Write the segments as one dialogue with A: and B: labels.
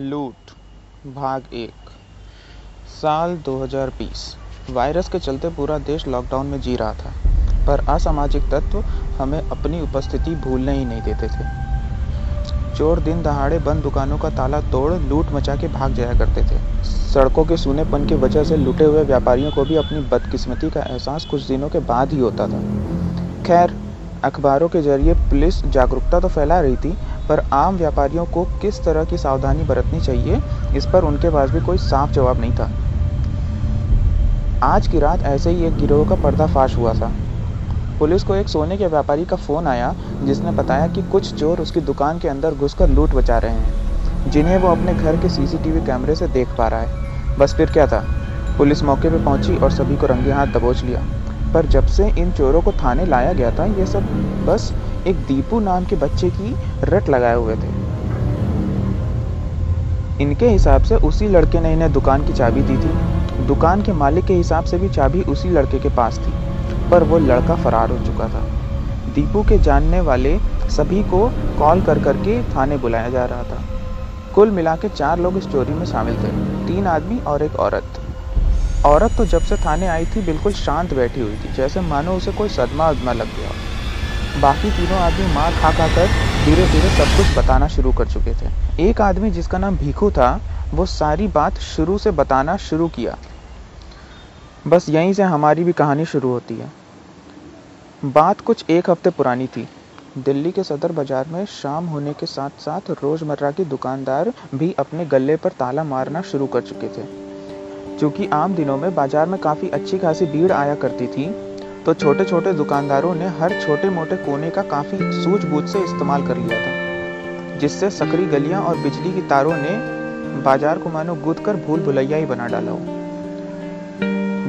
A: लूट, भाग एक, साल 2020 वायरस के चलते पूरा देश लॉकडाउन में जी रहा था, पर असामाजिक तत्व हमें अपनी उपस्थिति भूलने ही नहीं देते थे। चोर दिन दहाड़े बंद दुकानों का ताला तोड़ लूट मचा के भाग जाया करते थे। सड़कों के सूनेपन की वजह से लुटे हुए व्यापारियों को भी अपनी बदकिस्मती का एहसास कुछ दिनों के बाद ही होता था। खैर, अखबारों के ज़रिए पुलिस जागरूकता तो फैला रही थी पर आम व्यापारियों को किस तरह की सावधानी बरतनी चाहिए, इस पर उनके पास भी कोई साफ़ जवाब नहीं था। आज की रात ऐसे ही एक गिरोह का पर्दाफाश हुआ था। पुलिस को एक सोने के व्यापारी का फ़ोन आया, जिसने बताया कि कुछ चोर उसकी दुकान के अंदर घुसकर लूट बचा रहे हैं, जिन्हें वो अपने घर के सीसीटीवी कैमरे से देख पा रहा है। बस फिर क्या था? पुलिस मौके पर पहुँची और सभी को रंगे हाथ दबोच लिया। पर जब से इन चोरों को थाने लाया गया था, ये सब बस एक दीपू नाम के बच्चे की रट लगाए हुए थे। इनके हिसाब से उसी लड़के ने इन्हें दुकान की चाबी दी थी। दुकान के मालिक के हिसाब से भी चाबी उसी लड़के के पास थी, पर वो लड़का फरार हो चुका था। दीपू के जानने वाले सभी को कॉल कर करके थाने बुलाया जा रहा था। कुल मिला के चार लोग इस चोरी में शामिल थे। तीन आदमी और एक औरत। औरत तो जब से थाने आई थी, बिल्कुल शांत बैठी हुई थी। जैसे मानो उसे कोई सदमा उदमा लग गया बाकी तीनों आदमी मार खा खा कर धीरे धीरे सब कुछ बताना शुरू कर चुके थे। एक आदमी जिसका नाम भीखू था, वो सारी बात शुरू से बताना शुरू किया। बस यहीं से हमारी भी कहानी शुरू होती है। बात कुछ एक हफ़्ते पुरानी थी। दिल्ली के सदर बाज़ार में शाम होने के साथ साथ रोज़मर्रा की दुकानदार भी अपने गले पर ताला मारना शुरू कर चुके थे। क्योंकि आम दिनों में बाज़ार में काफ़ी अच्छी खासी भीड़ आया करती थी तो छोटे छोटे दुकानदारों ने हर छोटे मोटे कोने का काफ़ी सूझबूझ से इस्तेमाल कर लिया था, जिससे सकरी गलियाँ और बिजली की तारों ने बाज़ार को मानो गुद कर भूल भुलैया ही बना डाला हो।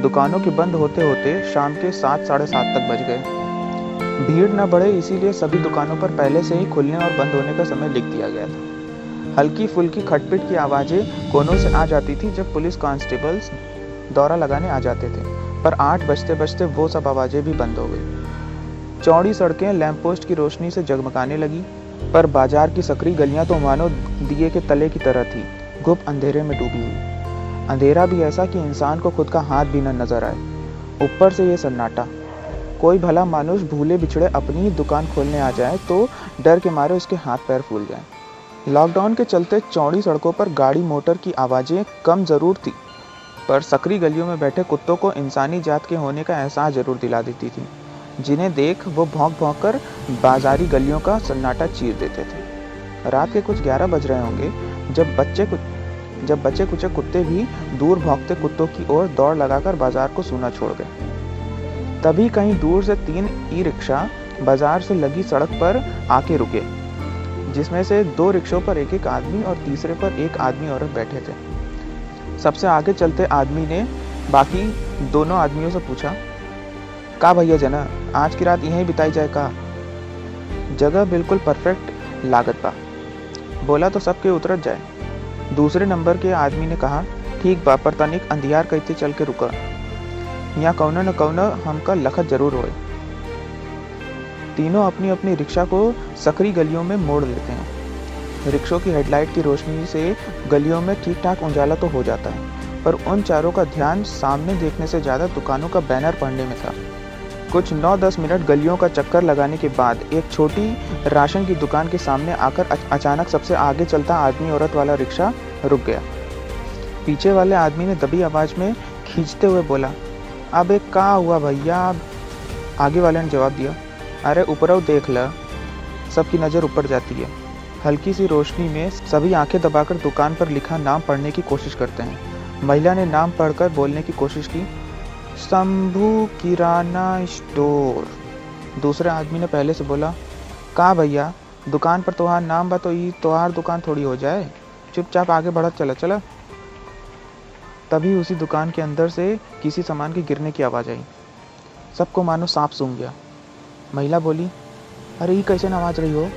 A: दुकानों के बंद होते होते शाम के सात, साढ़े सात तक बज गए। भीड़ न बढ़े इसीलिए सभी दुकानों पर पहले से ही खुलने और बंद होने का समय लिख दिया गया था। हल्की फुल्की खटपिट की आवाज़ें कोनों से आ जाती थी जब पुलिस कांस्टेबल्स दौरा लगाने आ जाते थे। पर आठ बजते बजते वो सब आवाज़ें भी बंद हो गई। चौड़ी सड़कें लैंप पोस्ट की रोशनी से जगमगाने लगी, पर बाज़ार की सकरी गलियाँ तो मानो दिए के तले की तरह थी गुप अंधेरे में डूबी हुई। अंधेरा भी ऐसा कि इंसान को खुद का हाथ भी न नज़र आए। ऊपर से ये सन्नाटा, कोई भला मानुष भूले बिछड़े अपनी ही दुकान खोलने आ जाए तो डर के मारे उसके हाथ पैर फूल जाए। लॉकडाउन के चलते चौड़ी सड़कों पर गाड़ी, मोटर की आवाज़ें कम ज़रूर थी। पर सकरी गलियों में बैठे कुत्तों को इंसानी जात के होने का एहसास ज़रूर दिला देती थी। जिन्हें देख वो भौंक भौंक कर बाजारी गलियों का सन्नाटा चीर देते थे। रात के कुछ ग्यारह बज रहे होंगे, जब बच्चे कुछ जब बच्चे कुछ कुत्ते भी दूर भौंकते कुत्तों की ओर दौड़ लगाकर बाज़ार को सूना छोड़ गए। तभी कहीं दूर से तीन ई रिक्शा बाज़ार से लगी सड़क पर आके रुके, जिसमें से दो रिक्शों पर एक एक आदमी और तीसरे पर एक आदमी औरत बैठे थे। सबसे आगे चलते आदमी ने बाकी दोनों आदमियों से पूछा, का भैया जना, आज की रात यहीं बिताई जाए का? जगह बिल्कुल परफेक्ट लागत बा बोला तो सबके उतरत जाए। दूसरे नंबर के आदमी ने कहा, ठीक बा, पर तनिक अंधियार कहते चल के रुका? यहाँ कौन न कौन हमका लखत ज़रूर होए। तीनों अपनी अपनी रिक्शा को सकरी गलियों में मोड़ लेते हैं। रिक्शों की हेडलाइट की रोशनी से गलियों में ठीक ठाक उजाला तो हो जाता है, पर उन चारों का ध्यान सामने देखने से ज़्यादा दुकानों का बैनर पढ़ने में था। कुछ 9-10 मिनट गलियों का चक्कर लगाने के बाद एक छोटी राशन की दुकान के सामने आकर अचानक सबसे आगे चलता आदमी औरत वाला रिक्शा रुक गया। पीछे वाले आदमी ने दबी आवाज़ में खींचते हुए बोला, अब एक का हुआ भैया? आगे वाले ने जवाब दिया, अरे ऊपर देख ल, सबकी नज़र ऊपर जाती है। हल्की सी रोशनी में सभी आँखें दबाकर दुकान पर लिखा नाम पढ़ने की कोशिश करते हैं। महिला ने नाम पढ़कर बोलने की कोशिश की, शंभू किराना स्टोर। दूसरे आदमी ने पहले से बोला, कहा भैया, दुकान पर तुम्हारा नाम बा तो तुम्हार दुकान थोड़ी हो जाए। चुपचाप आगे बढ़त चला चला। तभी उसी दुकान के अंदर से किसी सामान के गिरने की आवाज़ आई। सबको मानो सांप सूंघ गया। महिला बोली, अरे ये कैसे आवाज़ रही हो?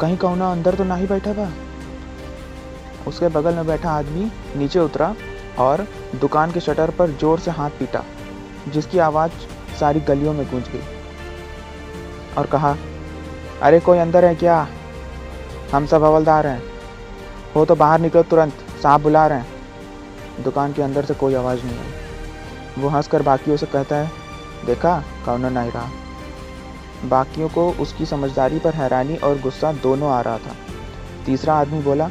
A: कहीं कौना अंदर तो ना ही बैठा बा उसके बगल में बैठा आदमी नीचे उतरा और दुकान के शटर पर ज़ोर से हाथ पीटा, जिसकी आवाज़ सारी गलियों में गूंज गई और कहा, अरे, कोई अंदर है क्या? हम सब हवलदार हैं। हो तो बाहर निकलो तुरंत साहब बुला रहे हैं। दुकान के अंदर से कोई आवाज़ नहीं आई। वो हंसकर बाकियों से कहता है, देखा काउंटर नहीं रहा बाकियों को उसकी समझदारी पर हैरानी और गुस्सा दोनों आ रहा था। तीसरा आदमी बोला,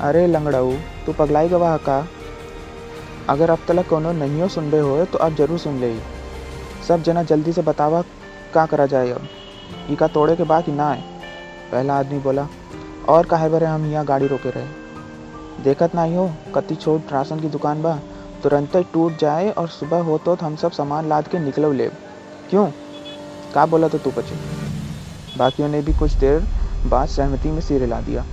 A: अरे लंगड़ाऊ, तू पगलाई गवाह का? अगर अब तक कोनो नहीं हो सुन रहे हो तो अब ज़रूर सुन ले सब जना जल्दी से बतावा का करा जाए अब? इका तोड़े के बाद ना आए? पहला आदमी बोला, और काहे बरे हम यहाँ गाड़ी रोके रहे? देखत नहीं हो कति छोट राशन की दुकान बा, तुरंत ही टूट जाए और सुबह हो तो हम सब सामान लाद के निकलो ले क्यों? का बोला तो तू बचे। बाकियों ने भी कुछ देर बाद सहमति में सिर हिला दिया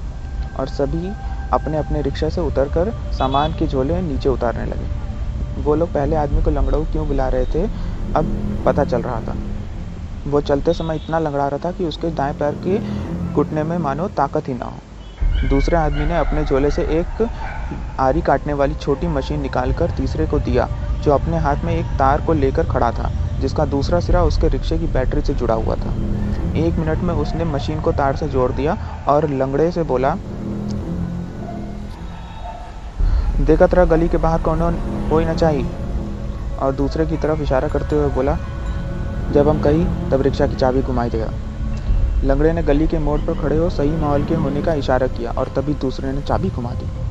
A: और सभी अपने अपने रिक्शा से उतरकर सामान के झोले नीचे उतारने लगे। वो लोग पहले आदमी को लंगड़ाऊ क्यों बुला रहे थे, अब पता चल रहा था। वो चलते समय इतना लंगड़ा रहा था कि उसके दाएँ पैर के घुटने में मानो ताकत ही ना हो। दूसरे आदमी ने अपने झोले से एक आरी काटने वाली छोटी मशीन निकालकर तीसरे को दिया, जो अपने हाथ में एक तार को लेकर खड़ा था। जिसका दूसरा सिरा उसके रिक्शे की बैटरी से जुड़ा हुआ था। एक मिनट में उसने मशीन को तार से जोड़ दिया और लंगड़े से बोला, देखा तरह गली के बाहर कौन हो ना चाहिए। और दूसरे की तरफ़ इशारा करते हुए बोला, जब हम कही, तब रिक्शा की चाबी घुमाई देगा। लंगड़े ने गली के मोड़ पर खड़े हो सही माहौल के होने का इशारा किया और तभी दूसरे ने चाबी घुमा दी।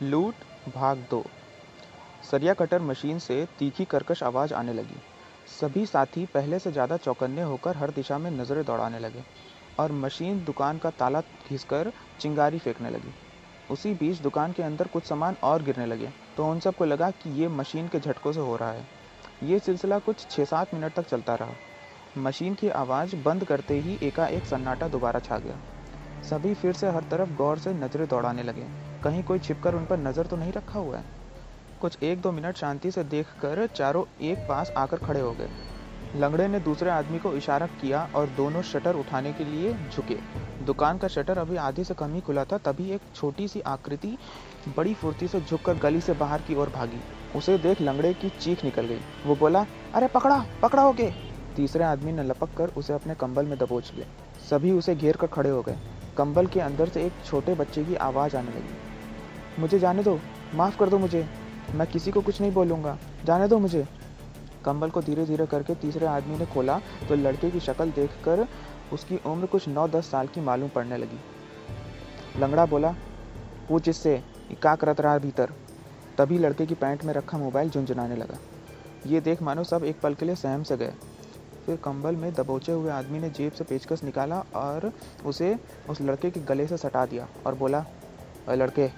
A: लूट, भाग दो। सरिया कटर मशीन से तीखी कर्कश आवाज़ आने लगी। सभी साथी पहले से ज़्यादा चौकन्ने होकर हर दिशा में नज़रें दौड़ाने लगे और मशीन दुकान का ताला घिसकर चिंगारी फेंकने लगी। उसी बीच दुकान के अंदर कुछ सामान और गिरने लगे तो उन सबको लगा कि ये मशीन के झटकों से हो रहा है। ये सिलसिला कुछ छः सात मिनट तक चलता रहा। मशीन की आवाज़ बंद करते ही एकाएक सन्नाटा दोबारा छा गया। सभी फिर से हर तरफ़ गौर से नज़रें दौड़ाने लगे। कहीं कोई छिपकर उन पर नज़र तो नहीं रखा हुआ है? कुछ एक दो मिनट शांति से देखकर चारों एक पास आकर खड़े हो गए। लंगड़े ने दूसरे आदमी को इशारा किया और दोनों शटर उठाने के लिए झुके। दुकान का शटर अभी आधे से कम ही खुला था, तभी एक छोटी सी आकृति बड़ी फुर्ती से झुककर गली से बाहर की ओर भागी। उसे देख लंगड़े की चीख निकल गई। वो बोला, अरे पकड़ा पकड़ा हो गए तीसरे आदमी ने लपक कर उसे अपने कंबल में दबोच लिया। सभी उसे घेर कर खड़े हो गए। कंबल के अंदर से एक छोटे बच्चे की आवाज़ आने लगी। मुझे जाने दो। माफ़ कर दो मुझे। मैं किसी को कुछ नहीं बोलूँगा। जाने दो मुझे। कंबल को धीरे धीरे करके तीसरे आदमी ने खोला तो लड़के की शक्ल देखकर उसकी उम्र कुछ नौ दस साल की मालूम पड़ने लगी। लंगड़ा बोला पूछ इससे क्या करत रहा भीतर। तभी लड़के की पैंट में रखा मोबाइल झुंझुनाने लगा। ये देख मानो सब एक पल के लिए सहम से गए। फिर कंबल में दबोचे हुए आदमी ने जेब से पेचकस निकाला और उसे उस लड़के के गले से सटा दिया और बोला लड़के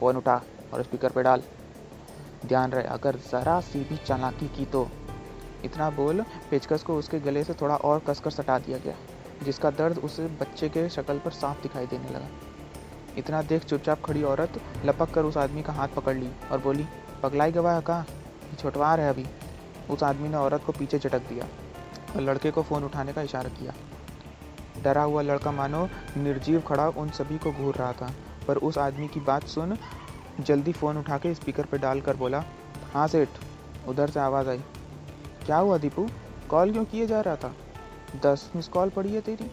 A: फ़ोन उठा और स्पीकर पे डाल। ध्यान रहे, अगर ज़रा सी भी चालाकी की तो। इतना बोल, पेचकस को उसके गले से थोड़ा और कसकर सटा दिया गया, जिसका दर्द उसे बच्चे के शक्ल पर साफ़ दिखाई देने लगा। इतना देख चुपचाप खड़ी औरत लपक कर उस आदमी का हाथ पकड़ ली और बोली, पगलाई गवाह का छोटवार है अभी। उस आदमी ने औरत को पीछे झटक दिया और लड़के को फ़ोन उठाने का इशारा किया। डरा हुआ लड़का मानो निर्जीव खड़ा उन सभी को घूर रहा था। पर उस आदमी की बात सुन, जल्दी फ़ोन उठा के स्पीकर पर डाल कर बोला हाँ सेठ, उधर से आवाज़ आई। क्या हुआ दीपू? कॉल क्यों किए जा रहा था? दस मिस कॉल पड़ी है तेरी?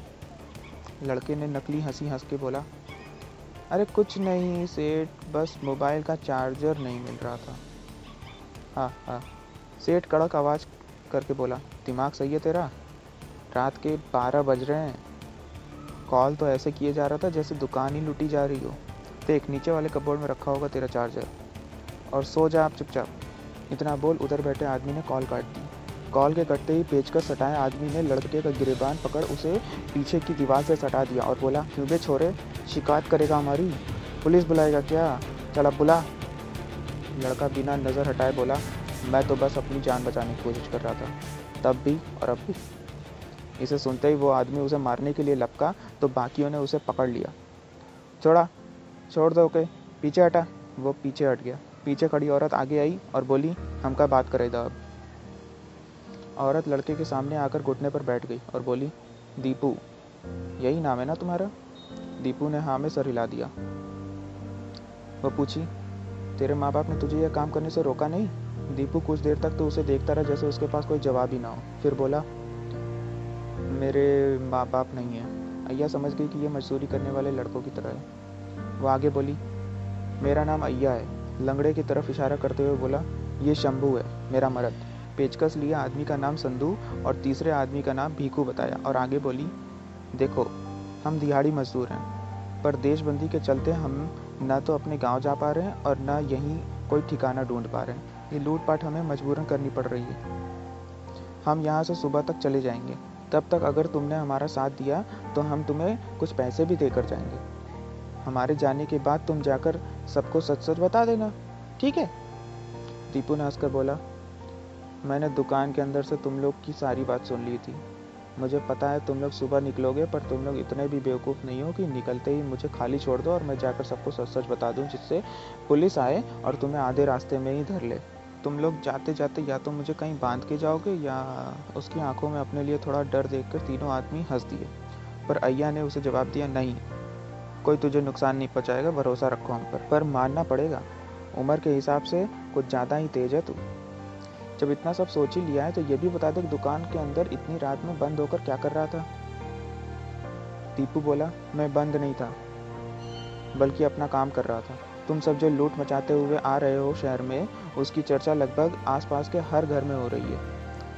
A: लड़के ने नकली हँसी हंस के बोला, अरे, कुछ नहीं सेठ, बस मोबाइल का चार्जर नहीं मिल रहा था। हाँ हाँ। सेठ कड़क आवाज़ करके बोला, दिमाग सही है तेरा? रात के बारह बज रहे हैं। कॉल तो ऐसे किए जा रहा था जैसे दुकान ही लूटी जा रही हो। देख नीचे वाले कपबोर्ड में रखा होगा तेरा चार्जर। और सो जा आप चुपचाप। इतना बोल उधर बैठे आदमी ने कॉल काट दी। कॉल के कटते ही पेचकस सटाए आदमी ने लड़के का गिरेबान पकड़ उसे पीछे की दीवार से सटा दिया और बोला, क्यों बे छोरे, शिकायत करेगा हमारी? पुलिस बुलाएगा क्या? चला बुला। लड़का बिना नज़र हटाए बोला, मैं तो बस अपनी जान बचाने की कोशिश कर रहा था। तब भी और अब भी। इसे सुनते ही वो आदमी उसे मारने के लिए लपका तो बाकियों ने उसे पकड़ लिया। छोड़ा छोड़ दो के पीछे हटा। वो पीछे हट गया। पीछे खड़ी औरत आगे आई और बोली, हम क्या बात करेगा अब? औरत लड़के के सामने आकर घुटने पर बैठ गई और बोली, दीपू, यही नाम है ना तुम्हारा? दीपू ने हाँ में सर हिला दिया। वो पूछी, तेरे माँ बाप ने तुझे यह काम करने से रोका नहीं? दीपू कुछ देर तक तो उसे देखता रहा जैसे उसके पास कोई जवाब ही ना हो। फिर बोला, मेरे माँ बाप नहीं है। अय्या समझ गई कि यह मजदूरी करने वाले लड़कों की तरह है। वो आगे बोली, मेरा नाम अय्या है। लंगड़े की तरफ़ इशारा करते हुए बोला, ये शंभू है, मेरा मरद। पेचकस लिया आदमी का नाम संधू और तीसरे आदमी का नाम भीकू बताया और आगे बोली, देखो, हम दिहाड़ी मजदूर हैं, पर देशबंदी के चलते हम न तो अपने गाँव जा पा रहे हैं और न यहीं कोई ठिकाना ढूंढ पा रहे हैं। ये लूटपाट हमें मजबूरन करनी पड़ रही है। हम यहाँ से सुबह तक चले जाएँगे। तब तक अगर तुमने हमारा साथ दिया तो हम तुम्हें कुछ पैसे भी देकर जाएँगे। हमारे जाने के बाद तुम जाकर सबको सच सच बता देना। ठीक है? दीपू ने हंसकर बोला, मैंने दुकान के अंदर से तुम लोग की सारी बात सुन ली थी। मुझे पता है तुम लोग सुबह निकलोगे, पर तुम लोग इतने भी बेवकूफ़ नहीं हो कि निकलते ही मुझे खाली छोड़ दो और मैं जाकर सबको सच सच बता दूँ, जिससे पुलिस आए और तुम्हें आधे रास्ते में ही धर ले। तुम लोग जाते जाते या तो मुझे कहीं बाँध के जाओगे या उसकी आँखों में अपने लिए थोड़ा डर देखकर तीनों आदमी हंस दिए। पर अय्या ने उसे जवाब दिया, नहीं कोई तुझे नुकसान नहीं पहुंचाएगा, भरोसा रखो हम पर पर मानना पड़ेगा। उम्र के हिसाब से कुछ ज़्यादा ही तेज है तू। जब इतना सब सोच ही लिया है तो ये भी बता दे दुकान के अंदर इतनी रात में बंद होकर क्या कर रहा था। दीपू बोला, मैं बंद नहीं था, बल्कि अपना काम कर रहा था। तुम सब जो लूट मचाते हुए आ रहे हो शहर में, उसकी चर्चा लगभग आसपास के हर घर में हो रही है।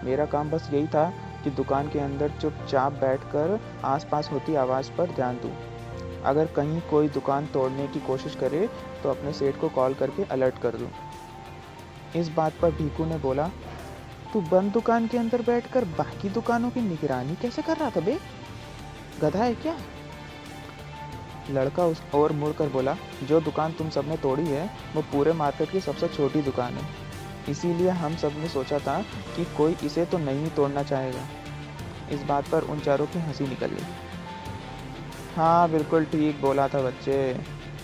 A: मेरा काम बस यही था कि दुकान के अंदर चुपचाप बैठकर आसपास होती आवाज़ पर ध्यान दूँ। अगर कहीं कोई दुकान तोड़ने की कोशिश करे तो अपने सेठ को कॉल करके अलर्ट कर दूँ इस बात पर भीकू ने बोला, तू बंद दुकान के अंदर बैठकर बाकी दुकानों की निगरानी कैसे कर रहा था बे? गधा है क्या? लड़का उस और मुड़कर बोला, जो दुकान तुम सबने तोड़ी है, वो पूरे मार्केट की सबसे छोटी दुकान है। इसीलिए हम सबने सोचा था कि कोई इसे तो नहीं तोड़ना चाहेगा। इस बात पर उन चारों की हँसी निकल गई। हाँ बिल्कुल ठीक बोला था बच्चे।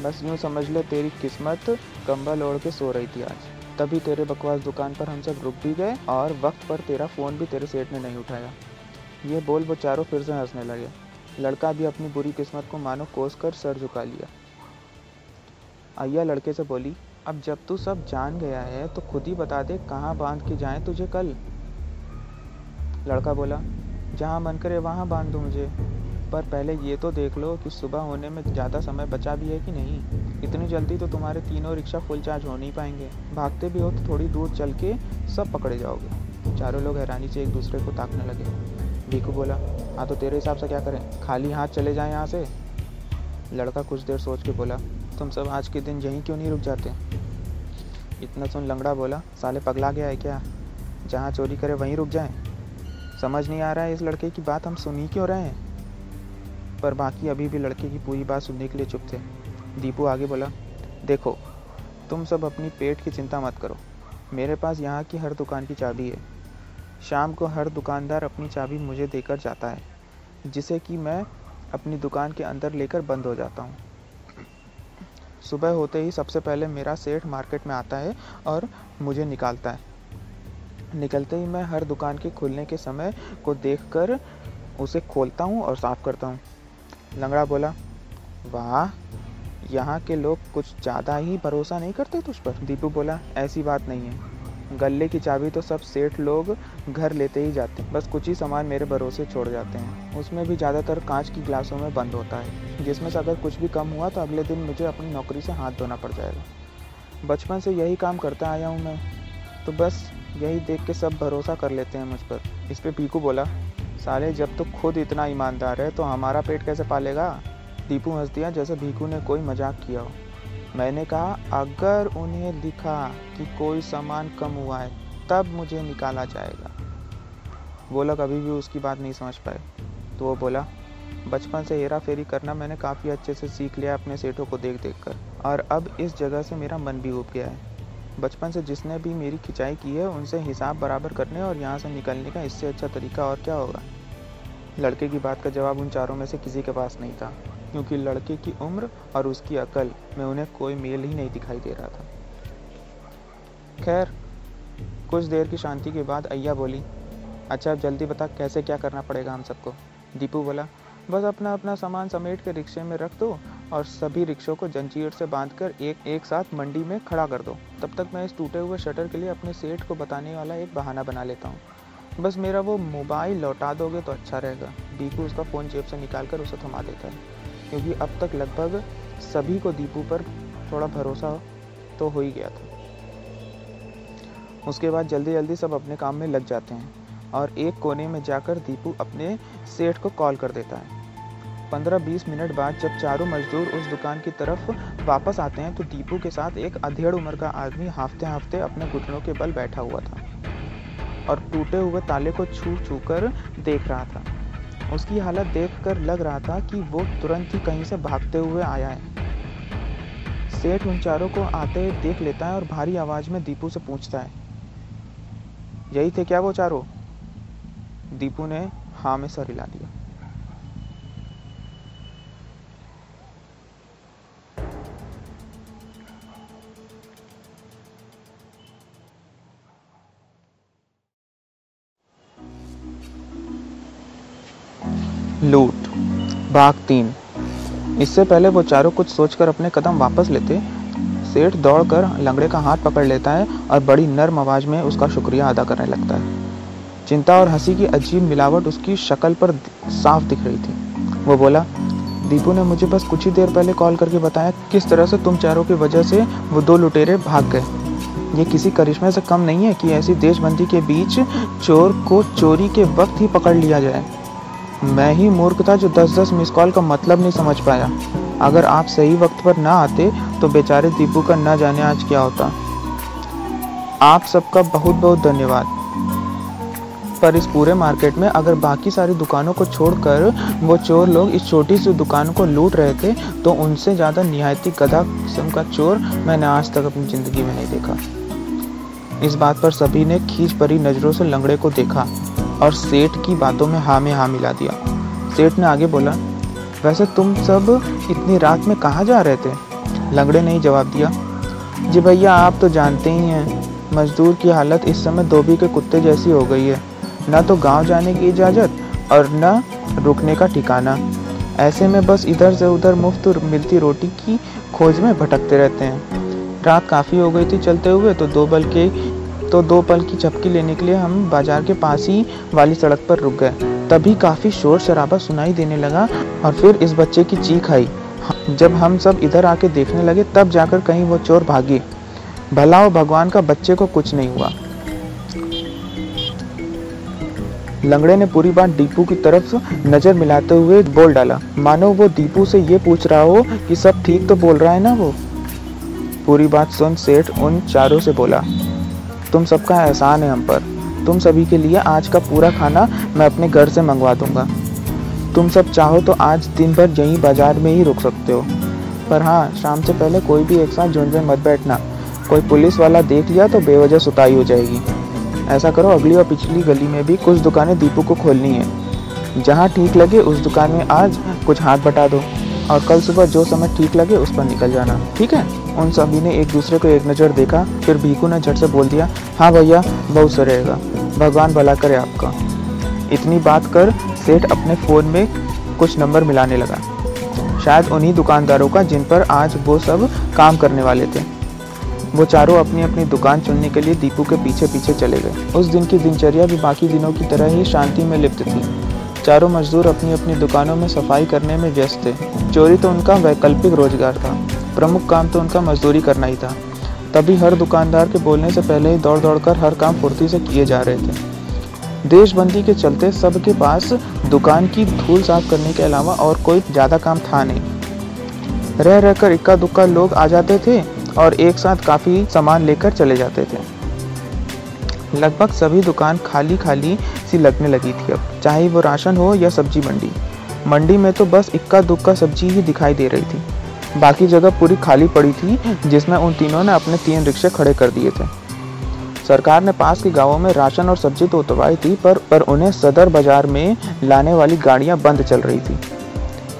A: बस यूँ समझ लो तेरी किस्मत, कंबल ओढ़ के सो रही थी आज। तभी तेरे बकवास दुकान पर हम सब रुक भी गए और वक्त पर तेरा फ़ोन भी तेरे सेठ ने नहीं उठाया। ये बोल वो चारों फिर से हंसने लगे। लड़का भी अपनी बुरी किस्मत को मानो कोस कर सर झुका लिया। अय्या लड़के से बोली, अब जब तू सब जान गया है तो खुद ही बता दे कहाँ बाँध के जाए तुझे कल? लड़का बोला, जहाँ मन करे वहाँ बाँध दो मुझे। पर पहले ये तो देख लो कि सुबह होने में ज़्यादा समय बचा भी है कि नहीं। इतनी जल्दी तो तुम्हारे तीनों रिक्शा फुल चार्ज हो नहीं पाएँगे। भागते भी हो तो थोड़ी दूर चल के सब पकड़े जाओगे। चारों लोग हैरानी से एक दूसरे को ताकने लगे। भीकू बोला हाँ तो तेरे हिसाब से क्या करें? खाली हाथ चले जाएँ यहाँ से? लड़का कुछ देर सोच के बोला, तुम सब आज के दिन यहीं क्यों नहीं रुक जाते? इतना सुन लंगड़ा बोला, साले पगला गया है क्या? जहाँ चोरी करे वहीं रुक जाएँ? समझ नहीं आ रहा है इस लड़के की बात, हम सुन ही क्यों रहे हैं? पर बाकी अभी भी लड़के की पूरी बात सुनने के लिए चुप थे। दीपू आगे बोला, देखो, तुम सब अपनी पेट की चिंता मत करो। मेरे पास यहाँ की हर दुकान की चाबी है। शाम को हर दुकानदार अपनी चाबी मुझे देकर जाता है, जिसे कि मैं अपनी दुकान के अंदर लेकर बंद हो जाता हूँ। सुबह होते ही सबसे पहले मेरा सेठ मार्केट में आता है और मुझे निकालता है। निकलते ही मैं हर दुकान के खुलने के समय को देखकर उसे खोलता हूँ और साफ़ करता हूँ। लंगड़ा बोला, वाह, यहाँ के लोग कुछ ज़्यादा ही भरोसा नहीं करते तुझ पर? दीपू बोला, ऐसी बात नहीं है। गले की चाबी तो सब सेठ लोग घर लेते ही जाते बस कुछ ही सामान मेरे भरोसे छोड़ जाते हैं। उसमें भी ज़्यादातर कांच की गिलासों में बंद होता है। जिसमें से अगर कुछ भी कम हुआ तो अगले दिन मुझे अपनी नौकरी से हाथ धोना पड़ जाएगा। बचपन से यही काम करता आया हूँ मैं। तो बस यही देख के सब भरोसा कर लेते हैं मुझ पर। इस पर पीकू बोला साले, जब तो खुद इतना ईमानदार है तो हमारा पेट कैसे पालेगा? दीपू हंस दिया जैसे भीकू ने कोई मज़ाक किया हो। मैंने कहा, अगर उन्हें दिखा कि कोई सामान कम हुआ है, तब मुझे निकाला जाएगा। वो लोग अभी भी उसकी बात नहीं समझ पाए। तो वो बोला, बचपन से हेरा फेरी करना मैंने काफ़ी अच्छे से सीख लिया अपने सेठों को देख देख कर, और अब इस जगह से मेरा मन भी उब गया है। बचपन से जिसने भी मेरी खिंचाई की है, उनसे हिसाब बराबर करने और यहाँ से निकलने का इससे अच्छा तरीका और क्या होगा? लड़के की बात का जवाब उन चारों में से किसी के पास नहीं था, क्योंकि लड़के की उम्र और उसकी अकल में उन्हें कोई मेल ही नहीं दिखाई दे रहा था। खैर, कुछ देर की शांति के बाद अय्या बोली अच्छा अब जल्दी बता, कैसे क्या करना पड़ेगा हम सबको? दीपू बोला बस अपना अपना सामान समेट के रिक्शे में रख दो और सभी रिक्शों को जंजीर से बांधकर एक एक साथ मंडी में खड़ा कर दो। तब तक मैं इस टूटे हुए शटर के लिए अपने सेठ को बताने वाला एक बहाना बना लेता हूँ। बस मेरा वो मोबाइल लौटा दोगे तो अच्छा रहेगा। दीपू उसका फ़ोन जेब से निकाल कर उसे थमा देता है। क्योंकि अब तक लगभग सभी को दीपू पर थोड़ा भरोसा तो हो ही गया था। उसके बाद जल्दी जल्दी सब अपने काम में लग जाते हैं। और एक कोने में जाकर दीपू अपने सेठ को कॉल कर देता है। पंद्रह बीस मिनट बाद जब चारों मजदूर उस दुकान की तरफ़ वापस आते हैं तो दीपू के साथ एक अधेड़ उम्र का आदमी हाफते हाफते अपने घुटनों के बल बैठा हुआ था और टूटे हुए ताले को छू छू कर देख रहा था। उसकी हालत देखकर लग रहा था कि वो तुरंत ही कहीं से भागते हुए आया है। सेठ उन चारों को आते देख लेता है और भारी आवाज़ में दीपू से पूछता है, यही थे क्या वो चारों? दीपू ने हाँ में सर हिला दिया। लूट, भाग तीन। इससे पहले वो चारों कुछ सोचकर अपने कदम वापस लेते। सेठ दौड़कर लंगड़े का हाथ पकड़ लेता है और बड़ी नर्म आवाज़ में उसका शुक्रिया अदा करने लगता है। चिंता और हँसी की अजीब मिलावट उसकी शक्ल पर साफ़ दिख रही थी। वो बोला, दीपू ने मुझे बस कुछ ही देर पहले कॉल करके बताया किस तरह से तुम चारों की वजह से वो दो लुटेरे भाग गए। ये किसी करिश्मे से कम नहीं है कि ऐसी देशबंदी के बीच चोर को चोरी के वक्त ही पकड़ लिया जाए। मैं ही मूर्ख था जो दस दस मिस कॉल का मतलब नहीं समझ पाया। अगर आप सही वक्त पर ना आते तो बेचारे दीपू का ना जाने आज क्या होता। आप सबका बहुत बहुत धन्यवाद। पर इस पूरे मार्केट में अगर बाकी सारी दुकानों को छोड़कर वो चोर लोग इस छोटी सी दुकान को लूट रहे थे तो उनसे ज़्यादा निहायती गधा किस्म का चोर मैंने आज तक अपनी ज़िंदगी में नहीं देखा। इस बात पर सभी ने खींच भरी नज़रों से लंगड़े को देखा और सेठ की बातों में हाँ में हाँ मिला दिया। सेठ ने आगे बोला, वैसे तुम सब इतनी रात में कहाँ जा रहे थे? लंगड़े ने ही जवाब दिया, जी भैया, आप तो जानते ही हैं, मजदूर की हालत इस समय धोबी के कुत्ते जैसी हो गई है। ना तो गाँव जाने की इजाज़त और न रुकने का ठिकाना। ऐसे में बस इधर से उधर मुफ़्त मिलती रोटी की खोज में भटकते रहते हैं। रात काफ़ी हो गई थी चलते हुए तो दो बल के तो दो पल की झपकी लेने के लिए हम बाज़ार के पास ही वाली सड़क पर रुक गए। तभी काफ़ी शोर शराबा सुनाई देने लगा और फिर इस बच्चे की चीख आई। जब हम सब इधर आके देखने लगे, तब जाकर कहीं वो चोर भागी। भला हो भगवान का बच्चे को कुछ नहीं हुआ। लंगड़े ने पूरी बात दीपू की तरफ़ नज़र मिलाते हुए बोल डाला, मानो वो दीपू से ये पूछ रहा हो कि सब ठीक तो बोल रहा है ना वो? पूरी बात सुन सेठ उन चारों से बोला, तुम सबका एहसान है हम पर। तुम सभी के लिए आज का पूरा खाना मैं अपने घर से मंगवा दूँगा। तुम सब चाहो तो आज दिन भर यहीं बाज़ार में ही रुक सकते हो। पर हाँ शाम से पहले कोई भी एक साथ में मत बैठना। कोई पुलिस वाला देख लिया तो बेवजह सुताई हो जाएगी। ऐसा करो, अगली और पिछली गली में भी कुछ दुकानें दीपू को खोलनी है। जहाँ ठीक लगे, उस दुकान में आज कुछ हाथ बटा दो। और कल सुबह जो समय ठीक लगे, उस पर निकल जाना। ठीक है? उन सभी ने एक दूसरे को एक नज़र देखा, फिर भीकू ने झट से बोल दिया हाँ भैया, बहुत सर रहेगा। भगवान भला करे आपका। इतनी बात कर, सेठ अपने फ़ोन में कुछ नंबर मिलाने लगा। शायद उन्हीं दुकानदारों का जिन पर आज वो सब काम करने वाले थे। वो चारों अपनी अपनी दुकान चुनने के लिए दीपू के पीछे पीछे चले गए। उस दिन की दिनचर्या भी बाकी दिनों की तरह ही शांति में लिप्त थी। चारों मजदूर अपनी अपनी दुकानों में सफ़ाई करने में व्यस्त थे। चोरी तो उनका वैकल्पिक रोज़गार था। प्रमुख काम तो उनका मजदूरी करना ही था। तभी हर दुकानदार के बोलने से पहले ही दौड़ दौड़ कर हर काम फुर्ती से किए जा रहे थे। देशबंदी के चलते सबके पास दुकान की धूल साफ़ करने के अलावा और कोई ज़्यादा काम था नहीं। रह रहकर इक्का दुक्का लोग आ जाते थे। और एक साथ काफ़ी सामान लेकर चले जाते थे। लगभग सभी दुकान खाली खाली सी लगने लगी थी अब, चाहे वो राशन हो या सब्ज़ी मंडी। मंडी में तो बस इक्का दुक्का सब्ज़ी ही दिखाई दे रही थी। बाकी जगह पूरी खाली पड़ी थी, जिसमें उन तीनों ने अपने तीन रिक्शे खड़े कर दिए थे। सरकार ने पास के गाँवों में राशन और सब्ज़ी तो उतरवाई थी, पर पर उन्हें सदर बाज़ार में लाने वाली गाड़ियाँ बंद चल रही थी।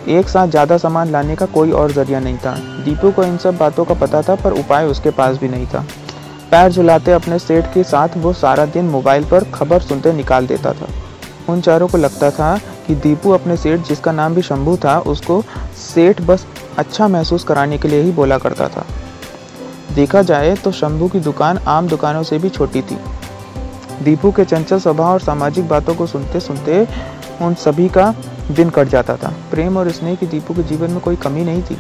A: एक साथ ज़्यादा सामान लाने का कोई और ज़रिया नहीं था। दीपू को इन सब बातों का पता था, पर उपाय उसके पास भी नहीं था। पैर झुलाते अपने सेठ के साथ वो सारा दिन मोबाइल पर खबर सुनते निकाल देता था। उन चारों को लगता था कि दीपू अपने सेठ, जिसका नाम भी शंभू था, उसको सेठ बस अच्छा महसूस कराने के लिए ही बोला करता था। देखा जाए तो शंभू की दुकान आम दुकानों से भी छोटी थी। दीपू के चंचल स्वभाव और सामाजिक बातों को सुनते सुनते उन सभी का दिन कट जाता था। प्रेम और स्नेह की दीपू के जीवन में कोई कमी नहीं थी।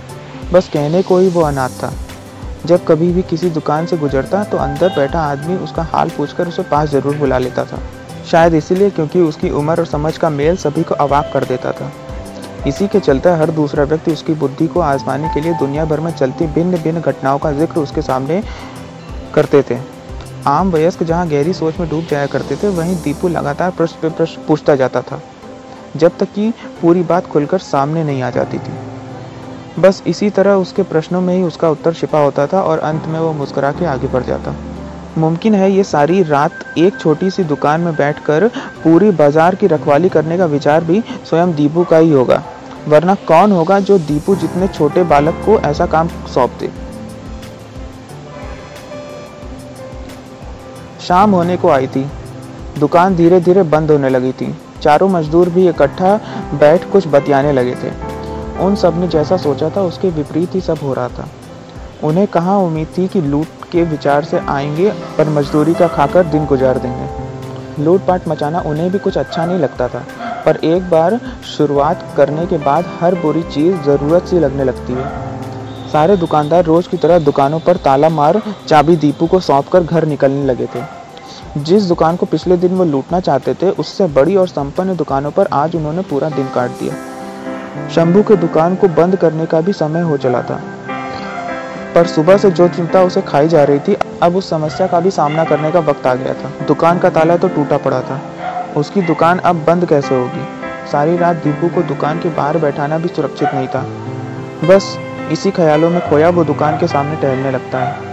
A: बस कहने को ही वो अनाथ था। जब कभी भी किसी दुकान से गुजरता तो अंदर बैठा आदमी उसका हाल पूछकर उसे पास ज़रूर बुला लेता था। शायद इसीलिए क्योंकि उसकी उम्र और समझ का मेल सभी को अवाक कर देता था। इसी के चलते हर दूसरा व्यक्ति उसकी बुद्धि को आजमाने के लिए दुनिया भर में चलती भिन्न भिन्न घटनाओं का ज़िक्र उसके सामने करते थे। आम वयस्क जहाँ गहरी सोच में डूब जाया करते थे, वहीं दीपू लगातार प्रश्न पे प्रश्न पूछता जाता था। जब तक कि पूरी बात खुलकर सामने नहीं आ जाती थी। बस इसी तरह उसके प्रश्नों में ही उसका उत्तर छिपा होता था और अंत में वो मुस्कुरा के आगे बढ़ जाता। मुमकिन है ये सारी रात एक छोटी सी दुकान में बैठकर पूरी बाज़ार की रखवाली करने का विचार भी स्वयं दीपू का ही होगा, वरना कौन होगा जो दीपू जितने छोटे बालक को ऐसा काम सौंप दे शाम होने को आई थी। दुकान धीरे धीरे बंद होने लगी थी। चारों मजदूर भी इकट्ठा बैठ कुछ बतियाने लगे थे। उन सबने जैसा सोचा था, उसके विपरीत ही सब हो रहा था। उन्हें कहाँ उम्मीद थी कि लूट के विचार से आएँगे, पर मजदूरी का खाकर दिन गुजार देंगे। लूटपाट मचाना उन्हें भी कुछ अच्छा नहीं लगता था, पर एक बार शुरुआत करने के बाद हर बुरी चीज़ ज़रूरत सी लगने लगती है। सारे दुकानदार रोज़ की तरह दुकानों पर ताला मार चाबी दीपू को सौंप कर घर निकलने लगे थे। जिस दुकान को पिछले दिन वो लूटना चाहते थे, उससे बड़ी और संपन्न दुकानों पर आज उन्होंने पूरा दिन काट दिया। शंभू के दुकान को बंद करने का भी समय हो चला था। पर सुबह से जो चिंता उसे खाई जा रही थी, अब उस समस्या का भी सामना करने का वक्त आ गया था। दुकान का ताला तो टूटा पड़ा था। उसकी दुकान अब बंद कैसे होगी? सारी रात दीपू को दुकान के बाहर बैठाना भी सुरक्षित नहीं था। बस इसी ख्यालों में खोया वो दुकान के सामने टहलने लगता है।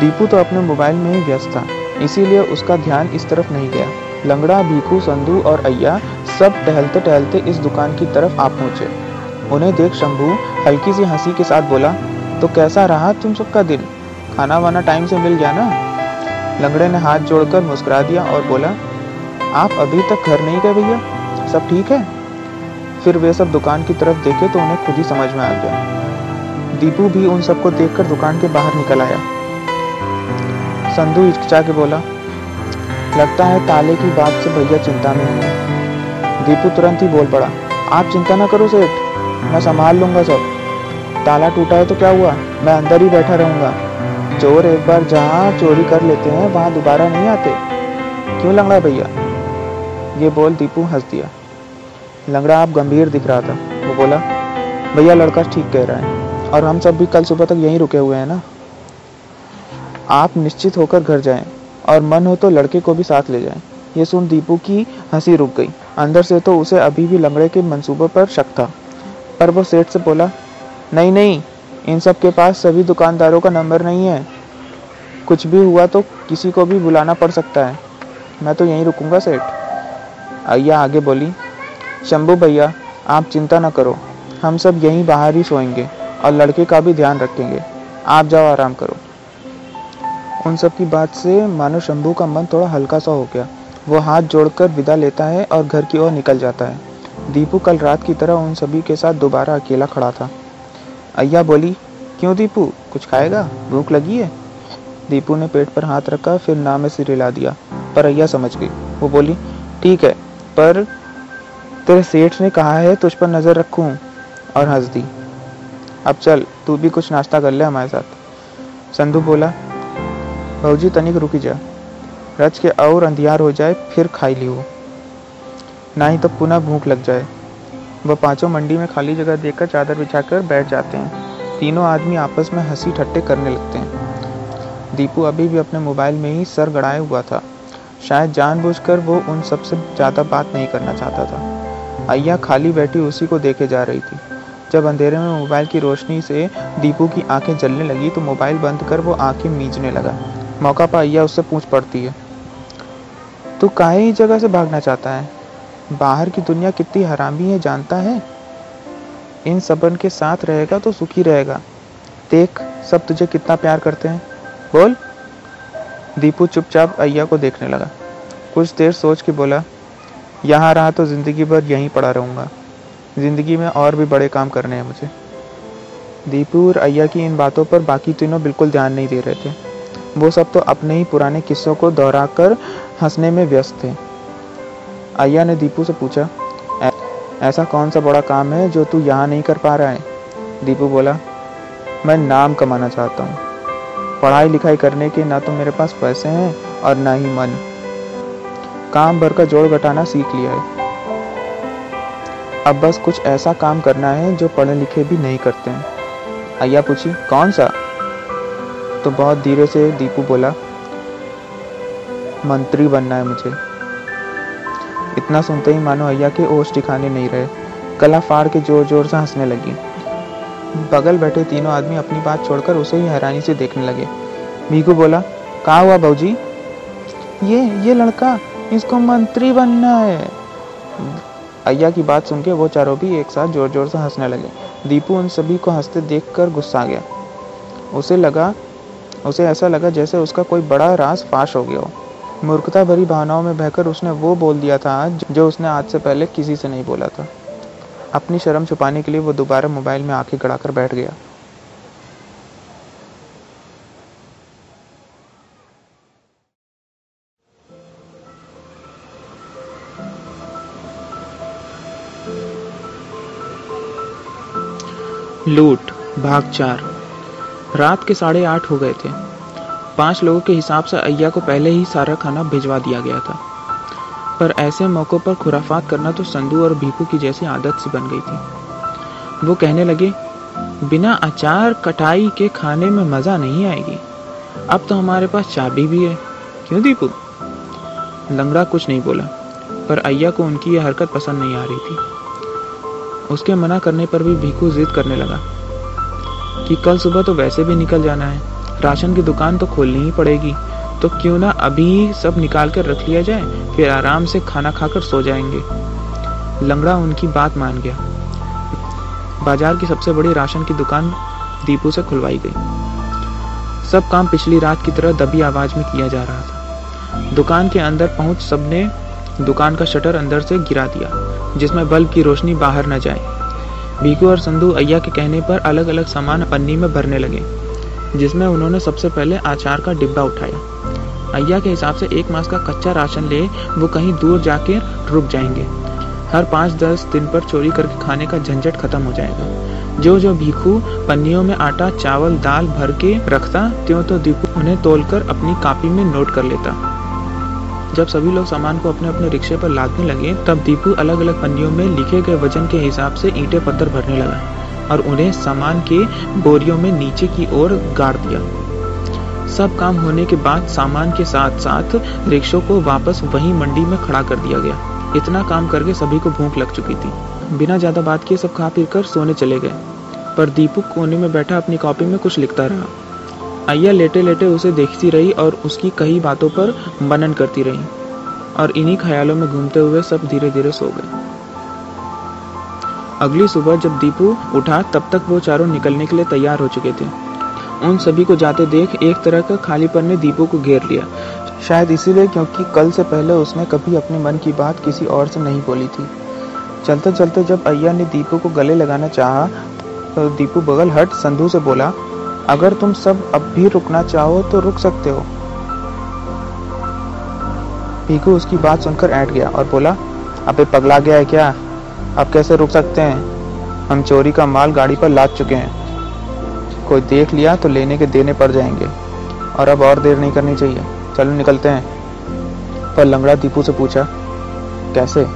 A: दीपू तो अपने मोबाइल में ही व्यस्त था, इसीलिए उसका ध्यान इस तरफ़ नहीं गया। लंगड़ा, भीखू, संधू और अय्या सब टहलते टहलते इस दुकान की तरफ़ आ पहुँचे। उन्हें देख शंभू हल्की सी हँसी के साथ बोला तो कैसा रहा तुम सबका दिन? खाना वाना टाइम से मिल गया ना? लंगड़े ने हाथ जोड़कर मुस्कुरा दिया और बोला, आप अभी तक घर नहीं गए भैया? सब ठीक है? फिर वे सब दुकान की तरफ़ देखे तो उन्हें खुद ही समझ में आ गया। दीपू भी उन सबको देखकर दुकान के बाहर निकल आया। संधू हिचकिचा के बोला, लगता है ताले की बात से भैया चिंता में होंगे दीपू तुरंत ही बोल पड़ा, आप चिंता ना करो सेठ, मैं संभाल लूँगा सब। ताला टूटा है तो क्या हुआ? मैं अंदर ही बैठा रहूँगा। चोर एक बार जहाँ चोरी कर लेते हैं, वहाँ दोबारा नहीं आते। क्यों लंगड़ा भैया? ये बोल दीपू हंस दिया। लंगड़ा आप गंभीर दिख रहा था। वो बोला, भैया, लड़का ठीक कह रहा है और हम सब भी कल सुबह तक यहीं रुके हुए हैं ना? आप निश्चित होकर घर जाएँ और मन हो तो लड़के को भी साथ ले जाएँ। ये सुन दीपू की हँसी रुक गई। अंदर से तो उसे अभी भी लंगड़े के मंसूबे पर शक था। पर वो सेठ से बोला, नहीं नहीं, इन सब के पास सभी दुकानदारों का नंबर नहीं है। कुछ भी हुआ तो किसी को भी बुलाना पड़ सकता है। मैं तो यहीं रुकूँगा, सेठ। अय्या आगे बोली, शंभू भैया, आप चिंता न करो। हम सब यहीं बाहर ही सोएँगे और लड़के का भी ध्यान रखेंगे। आप जाओ, आराम करो। उन सब की बात से मानो शंभू का मन थोड़ा हल्का सा हो गया। वो हाथ जोड़कर विदा लेता है और घर की ओर निकल जाता है। दीपू कल रात की तरह उन सभी के साथ दोबारा अकेला खड़ा था। अय्या बोली, क्यों दीपू, कुछ खाएगा? भूख लगी है? दीपू ने पेट पर हाथ रखा, फिर नाम में सिर हिला दिया। पर अय्या समझ गई। वो बोली, ठीक है, पर तेरे सेठ ने कहा है तुझ पर नज़र रखूँ? और हंस दी, अब चल, तू भी कुछ नाश्ता कर ले हमारे साथ। संधू बोला भौजी तनिक रुकी जा। रच के और अंधियार हो जाए, फिर खाई लियो ही तो पुनः भूख लग जाए। वह पाँचों मंडी में खाली जगह देखकर चादर बिछाकर बैठ जाते हैं। तीनों आदमी आपस में हँसी ठट्टे करने लगते हैं। दीपू अभी भी अपने मोबाइल में ही सर गड़ाए हुआ था। शायद जानबूझकर वो उन सबसे ज़्यादा बात नहीं करना चाहता था। अय्या खाली बैठी उसी को देखे जा रही थी। जब अंधेरे में मोबाइल की रोशनी से दीपू की आँखें जलने लगी तो मोबाइल बंद कर वो आँखें मीचने लगा। मौका पर अय्या उससे पूछ पड़ती है। तू काहे ही जगह से भागना चाहता है? बाहर की दुनिया कितनी हरामी है, जानता है? इन सबन के साथ रहेगा तो सुखी रहेगा। देख, सब तुझे कितना प्यार करते हैं। बोल। दीपू चुपचाप अय्या को देखने लगा। कुछ देर सोच के बोला, यहाँ रहा तो ज़िंदगी भर यहीं पड़ा रहूँगा। ज़िंदगी में और भी बड़े काम करने हैं मुझे। दीपू और अय्या की इन बातों पर बाकी तीनों बिल्कुल ध्यान नहीं दे रहे थे। वो सब तो अपने ही पुराने किस्सों को दोहराकर हंसने में व्यस्त थे। अय्या ने दीपू से पूछा ऐसा कौन सा बड़ा काम है जो तू यहाँ नहीं कर पा रहा है? दीपू बोला, मैं नाम कमाना चाहता हूँ। पढ़ाई लिखाई करने के ना तो मेरे पास पैसे हैं और ना ही मन। काम भर का जोड़ घटाना सीख लिया है। अब बस कुछ ऐसा काम करना है जो पढ़े लिखे भी नहीं करते हैं। अय्या पूछी, कौन सा? तो बहुत धीरे से दीपू बोला, मंत्री बनना है मुझे। इतना सुनते ही मानो अय्या के ओश ठिकाने नहीं रहे। गला फाड़ के ज़ोर ज़ोर से हंसने लगी। बगल बैठे तीनों आदमी अपनी बात छोड़कर उसे ही हैरानी से देखने लगे। भीगू बोला कहा हुआ भाजी? ये ये लड़का, इसको मंत्री बनना है। अय्या की बात सुन के वो चारों भी एक साथ ज़ोर ज़ोर से हंसने लगे। दीपू उन सभी को हँसते देखकर गुस्सा गया। उसे लगा उसे ऐसा लगा जैसे उसका कोई बड़ा राज फाश हो गया हो। मूर्खता भरी भावनाओं में बहकर उसने वो बोल दिया था जो उसने आज से पहले किसी से नहीं बोला था। अपनी शर्म छुपाने के लिए वो दोबारा मोबाइल में आँखें गड़ाकर बैठ गया। लूट, भाग चार। रात के साढ़े आठ हो गए थे। पाँच लोगों के हिसाब से अय्या को पहले ही सारा खाना भिजवा दिया गया था। पर ऐसे मौक़ों पर खुराफात करना तो संधू और भीखू की जैसी आदत सी बन गई थी। वो कहने लगे, बिना अचार कटाई के खाने में मज़ा नहीं आएगी। अब तो हमारे पास चाबी भी है। क्यों दीपू? लंगड़ा कुछ नहीं बोला, पर अय्या को उनकी यह हरकत पसंद नहीं आ रही थी। उसके मना करने पर भी भीखू जिद करने लगा। कि कल सुबह तो वैसे भी निकल जाना है। राशन की दुकान तो खोलनी ही पड़ेगी। तो क्यों ना अभी सब निकाल कर रख लिया जाए, फिर आराम से खाना खाकर सो जाएँगे। लंगड़ा उनकी बात मान गया। बाज़ार की सबसे बड़ी राशन की दुकान दीपू से खुलवाई गई। सब काम पिछली रात की तरह दबी आवाज़ में किया जा रहा था। दुकान के अंदर पहुँच सबने दुकान का शटर अंदर से गिरा दिया, जिसमें बल्ब की रोशनी बाहर न जाए। भीकू और संधु अय्या के कहने पर अलग अलग सामान पन्नी में भरने लगे, जिसमें उन्होंने सबसे पहले आचार का डिब्बा उठाया। अय्या के हिसाब से एक मास का कच्चा राशन ले, वो कहीं दूर जाके रुक जाएँगे। हर पाँच दस दिन पर चोरी करके खाने का झंझट खत्म हो जाएगा। जो जो भीखू पन्नियों में आटा, चावल, दाल भर के रखता त्यों तो दीपू उन्हें तोलकर अपनी कापी में नोट कर लेता। जब सभी लोग सामान को अपने अपने रिक्शे पर लादने लगे, तब दीपू अलग अलग पन्नियों में लिखे गए वज़न के हिसाब से ईंटे पत्थर भरने लगा और उन्हें सामान के बोरियों में नीचे की ओर गाड़ दिया। सब काम होने के बाद सामान के साथ साथ रिक्शों को वापस वही मंडी में खड़ा कर दिया गया। इतना काम करके सभी को भूख लग चुकी थी। बिना ज़्यादा बात किए सब खा पी कर सोने चले गए। पर दीपू कोने में बैठा अपनी कॉपी में कुछ लिखता रहा। अय्या लेटे लेटे उसे देखती रही और उसकी कई बातों पर मनन करती रही और इन्हीं ख्यालों में घूमते हुए सब धीरे धीरे सो गए। अगली सुबह जब दीपू उठा, तब तक वो चारों निकलने के लिए तैयार हो चुके थे। उन सभी को जाते देख एक तरह का खालीपन ने दीपू को घेर लिया। शायद इसीलिए क्योंकि कल से पहले उसने कभी अपने मन की बात किसी और से नहीं बोली थी। चलते चलते जब अय्या ने दीपू को गले लगाना चाहा तो दीपू बगल हट संधू से बोला अगर तुम सब अब भी रुकना चाहो तो रुक सकते हो। पीकू उसकी बात सुनकर ऐट गया और बोला, अबे पगला गया है क्या? अब कैसे रुक सकते हैं? हम चोरी का माल गाड़ी पर लाद चुके हैं। कोई देख लिया तो लेने के देने पड़ जाएँगे। और अब और देर नहीं करनी चाहिए। चलो निकलते हैं। पर लंगड़ा दीपू से पूछा, कैसे?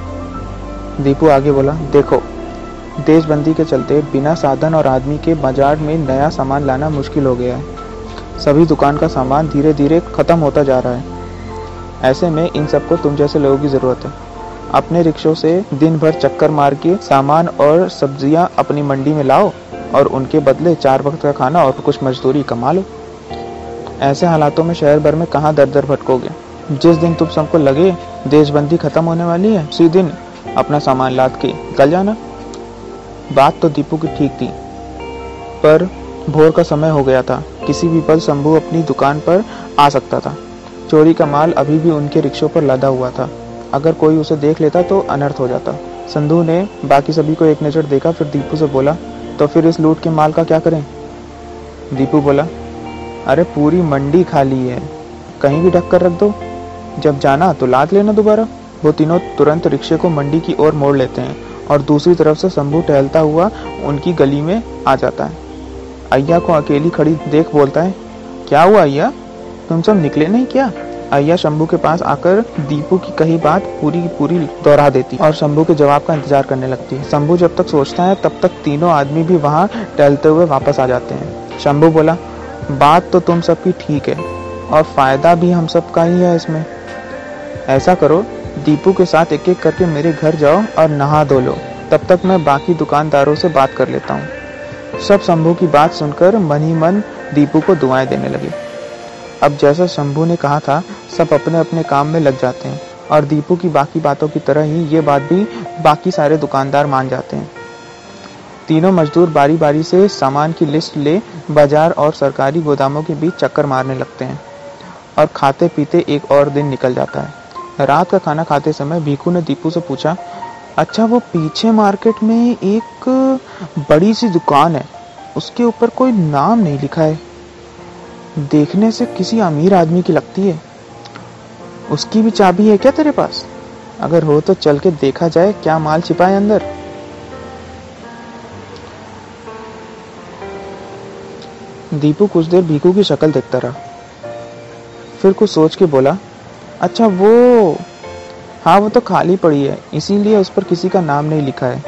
A: दीपू आगे बोला, देखो देशबंदी के चलते बिना साधन और आदमी के बाज़ार में नया सामान लाना मुश्किल हो गया है। सभी दुकान का सामान धीरे धीरे ख़त्म होता जा रहा है। ऐसे में इन सबको तुम जैसे लोगों की ज़रूरत है। अपने रिक्शों से दिन भर चक्कर मार के सामान और सब्ज़ियाँ अपनी मंडी में लाओ और उनके बदले चार वक्त का खाना और कुछ मजदूरी कमा लो। ऐसे हालातों में शहर भर में कहाँ दर दर भटकोगे? जिस दिन तुम सबको लगे देशबंदी खत्म होने वाली है, उसी दिन अपना सामान लाद के निकल जाना। बात तो दीपू की ठीक थी, पर भोर का समय हो गया था। किसी भी पल शंभू अपनी दुकान पर आ सकता था। चोरी का माल अभी भी उनके रिक्शों पर लदा हुआ था। अगर कोई उसे देख लेता तो अनर्थ हो जाता। संधू ने बाकी सभी को एक नज़र देखा, फिर दीपू से बोला तो फिर इस लूट के माल का क्या करें? दीपू बोला, अरे पूरी मंडी खाली है। कहीं भी ढक कर रख दो। जब जाना तो लाद लेना दोबारा। वो तीनों तुरंत रिक्शे को मंडी की ओर मोड़ लेते हैं। और दूसरी तरफ़ से शंभू टहलता हुआ उनकी गली में आ जाता है। अय्या को अकेली खड़ी देख बोलता है, क्या हुआ अय्या? तुम सब निकले नहीं क्या? अय्या शंभू के पास आकर दीपू की कही बात पूरी की पूरी दोहरा देती और शंभू के जवाब का इंतज़ार करने लगती। है शंभू जब तक सोचता है, तब तक तीनों आदमी भी वहाँ टहलते हुए वापस आ जाते हैं। शंभू बोला, बात तो तुम सबकी ठीक है और फ़ायदा भी हम सबका ही है इसमें। ऐसा करो दीपू के साथ एक एक करके मेरे घर जाओ और नहा धो लो। तब तक मैं बाकी दुकानदारों से बात कर लेता हूँ। सब शंभू की बात सुनकर मन ही मन दीपू को दुआएँ देने लगे। अब जैसा शंभू ने कहा था, सब अपने अपने काम में लग जाते हैं और दीपू की बाकी बातों की तरह ही ये बात भी बाकी सारे दुकानदार मान जाते हैं। तीनों मजदूर बारी बारी से सामान की लिस्ट ले बाज़ार और सरकारी गोदामों के बीच चक्कर मारने लगते हैं और खाते पीते एक और दिन निकल जाता है। रात का खाना खाते समय भीखू ने दीपू से पूछा अच्छा वो पीछे मार्केट में एक बड़ी सी दुकान है, उसके ऊपर कोई नाम नहीं लिखा है। देखने से किसी अमीर आदमी की लगती है। उसकी भी चाबी है क्या तेरे पास? अगर हो तो चल के देखा जाए क्या माल छिपा है अंदर। दीपू कुछ देर भीकू की शक्ल देखता रहा, फिर कुछ सोच के बोला अच्छा वो। हाँ वो तो खाली पड़ी है, इसीलिए उस पर किसी का नाम नहीं लिखा है।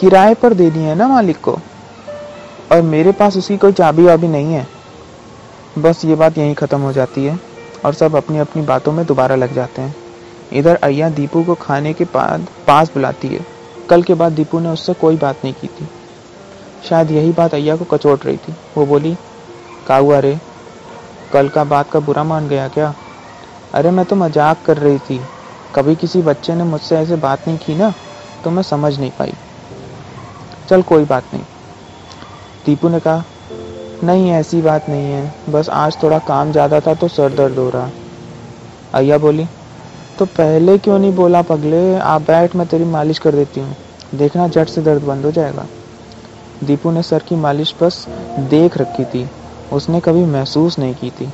A: किराए पर देनी है ना मालिक को? और मेरे पास उसकी कोई चाबी वाबी नहीं है। बस ये बात यहीं ख़त्म हो जाती है, और सब अपनी अपनी बातों में दोबारा लग जाते हैं। इधर अय्या दीपू को खाने के बाद पास बुलाती है। कल के बाद दीपू ने उससे कोई बात नहीं की थी। शायद यही बात अय्या को कचोट रही थी। वो बोली का हुआ रे कल का बात का बुरा मान गया क्या? अरे मैं तो मज़ाक कर रही थी। कभी किसी बच्चे ने मुझसे ऐसे बात नहीं की ना तो मैं समझ नहीं पाई। चल कोई बात नहीं। दीपू ने कहा, नहीं, ऐसी बात नहीं है। बस आज थोड़ा काम ज़्यादा था तो सर दर्द हो रहा। अय्या बोली तो पहले क्यों नहीं बोला पगले? आप बैठ, मैं तेरी मालिश कर देती हूँ। देखना झट से दर्द बंद हो जाएगा। दीपू ने सर की मालिश बस देख रखी थी। उसने कभी महसूस नहीं की थी।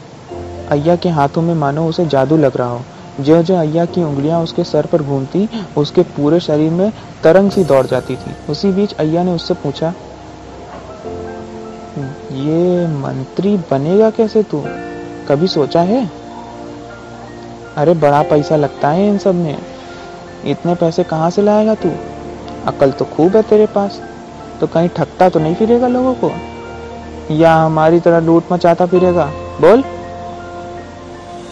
A: अय्या के हाथों में मानो उसे जादू लग रहा हो। जो जो अय्या की उंगलियाँ उसके सर पर घूमती, उसके पूरे शरीर में तरंग सी दौड़ जाती थी। उसी बीच अय्या ने उससे पूछा ये मंत्री बनेगा कैसे तू? कभी सोचा है? अरे, बड़ा पैसा लगता है इन सब में। इतने पैसे कहाँ से लाएगा तू? अकल तो खूब है तेरे पास। तो कहीं ठगता तो नहीं फिरेगा लोगों को? या हमारी तरह लूट मचाता फिरेगा? बोल।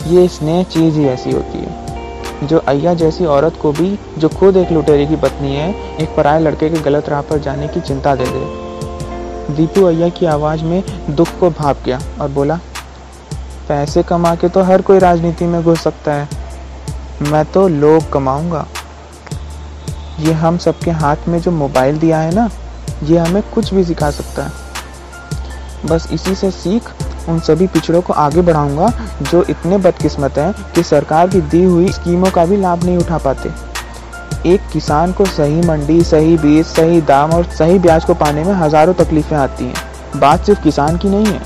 A: ये स्नेह चीज़ ही ऐसी होती है। जो अय्या जैसी औरत को भी, जो खुद एक लुटेरे की पत्नी है, एक पराये लड़के के गलत राह पर जाने की चिंता दे दे। दीपू अय्या की आवाज़ में दुख को भाप गया और बोला, पैसे कमा के तो हर कोई राजनीति में घुस सकता है। मैं तो लोग कमाऊँगा। ये हम सबके हाथ में जो मोबाइल दिया है ना, ये हमें कुछ भी सिखा सकता है। बस इसी से सीख उन सभी पिछड़ों को आगे बढ़ाऊँगा, जो इतने बदकिस्मत हैं कि सरकार की दी हुई स्कीमों का भी लाभ नहीं उठा पाते। एक किसान को सही मंडी, सही बीज, सही दाम और सही ब्याज को पाने में हज़ारों तकलीफें आती हैं। बात सिर्फ़ किसान की नहीं है।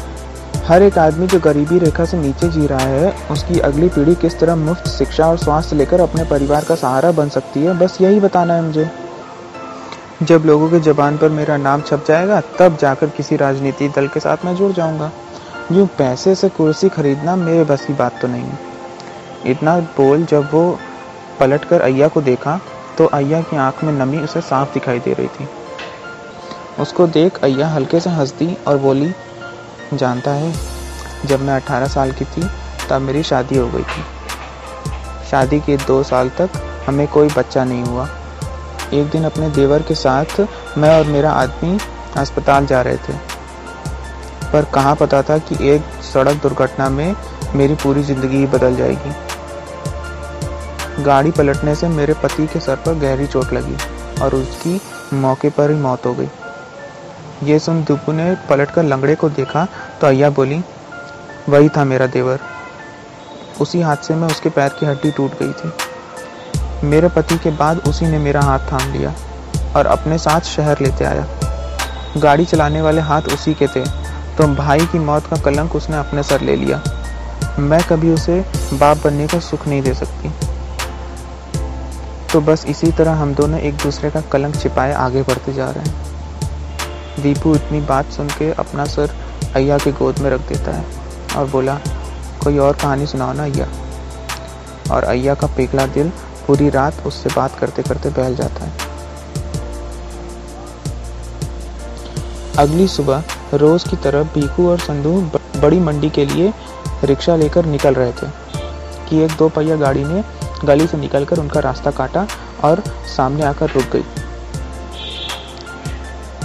A: हर एक आदमी जो गरीबी रेखा से नीचे जी रहा है, उसकी अगली पीढ़ी किस तरह मुफ़्त शिक्षा और स्वास्थ्य लेकर अपने परिवार का सहारा बन सकती है, बस यही बताना है मुझे। जब लोगों के जबान पर मेरा नाम छप जाएगा, तब जाकर किसी राजनीति दल के साथ मैं जुड़ जाऊँगा। यूँ पैसे से कुर्सी खरीदना मेरे बस की बात तो नहीं इतना बोल जब वो पलट कर अय्या को देखा तो अय्या की आँख में नमी उसे साफ़ दिखाई दे रही थी। उसको देख अय्या हल्के से हंस दी और बोली, जानता है, जब मैं 18 साल की थी, तब मेरी शादी हो गई थी। शादी के दो साल तक हमें कोई बच्चा नहीं हुआ। एक दिन अपने देवर के साथ मैं और मेरा आदमी अस्पताल जा रहे थे। पर कहाँ पता था कि एक सड़क दुर्घटना में मेरी पूरी ज़िंदगी ही बदल जाएगी? गाड़ी पलटने से मेरे पति के सर पर गहरी चोट लगी और उसकी मौके पर ही मौत हो गई। ये सुन दुपू ने पलट कर लंगड़े को देखा तो अय्या बोली, वही था मेरा देवर। उसी हादसे में उसके पैर की हड्डी टूट गई थी। मेरे पति के बाद उसी ने मेरा हाथ थाम लिया और अपने साथ शहर लेते आया। गाड़ी चलाने वाले हाथ उसी के थे। तो भाई की मौत का कलंक उसने अपने सर ले लिया। मैं कभी उसे बाप बनने का सुख नहीं दे सकती। तो बस इसी तरह हम दोनों एक दूसरे का कलंक छिपाए आगे बढ़ते जा रहे हैं। दीपू इतनी बात सुन के अपना सर अय्या के गोद में रख देता है और बोला, कोई और कहानी सुनाओ ना अय्या। और अय्या का पिघला दिल पूरी रात उससे बात करते करते बहल जाता है। अगली सुबह रोज की तरह भीकू और संधू बड़ी मंडी के लिए रिक्शा लेकर निकल रहे थे, कि एक दो पहिया गाड़ी ने गली से निकलकर उनका रास्ता काटा और सामने आकर रुक गई।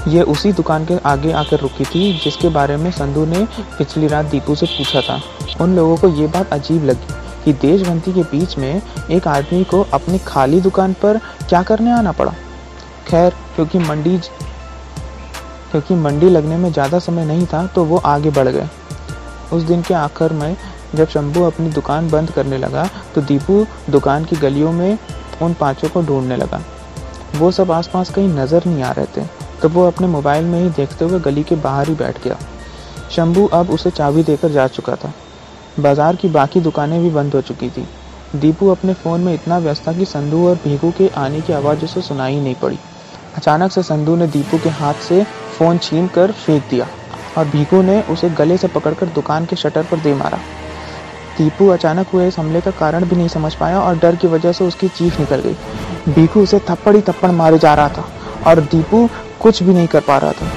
A: ये उसी दुकान के आगे आकर रुकी थी, जिसके बारे में संधू ने पिछली रात दीपू से पूछा था। उन लोगों को ये बात अजीब लगी कि देशभक्ति के बीच में एक आदमी को अपनी खाली दुकान पर क्या करने आना पड़ा? खैर, क्योंकि मंडी क्योंकि मंडी लगने में ज़्यादा समय नहीं था तो वो आगे बढ़ गए। उस दिन के आखिर में जब शंभू अपनी दुकान बंद करने लगा तो दीपू दुकान की गलियों में उन पाँचों को ढूँढने लगा। वो सब आसपास कहीं नज़र नहीं आ रहे थे। तो वो अपने मोबाइल में ही देखते हुए गली के बाहर ही बैठ गया। शंभू अब उसे चाबी देकर जा चुका था। बाज़ार की बाकी दुकानें भी बंद हो चुकी थी। दीपू अपने फ़ोन में इतना व्यस्त था कि संधू और भीगू के आने की आवाज़ उसे सुनाई नहीं पड़ी। अचानक से संधू ने दीपू के हाथ से फ़ोन छीन कर फेंक दिया और भीकू ने उसे गले से पकड़कर दुकान के शटर पर दे मारा। दीपू अचानक हुए इस हमले का कारण भी नहीं समझ पाया और डर की वजह से उसकी चीख निकल गई। भीकू उसे थप्पड़ ही थप्पड़ मारे जा रहा था और दीपू कुछ भी नहीं कर पा रहा था।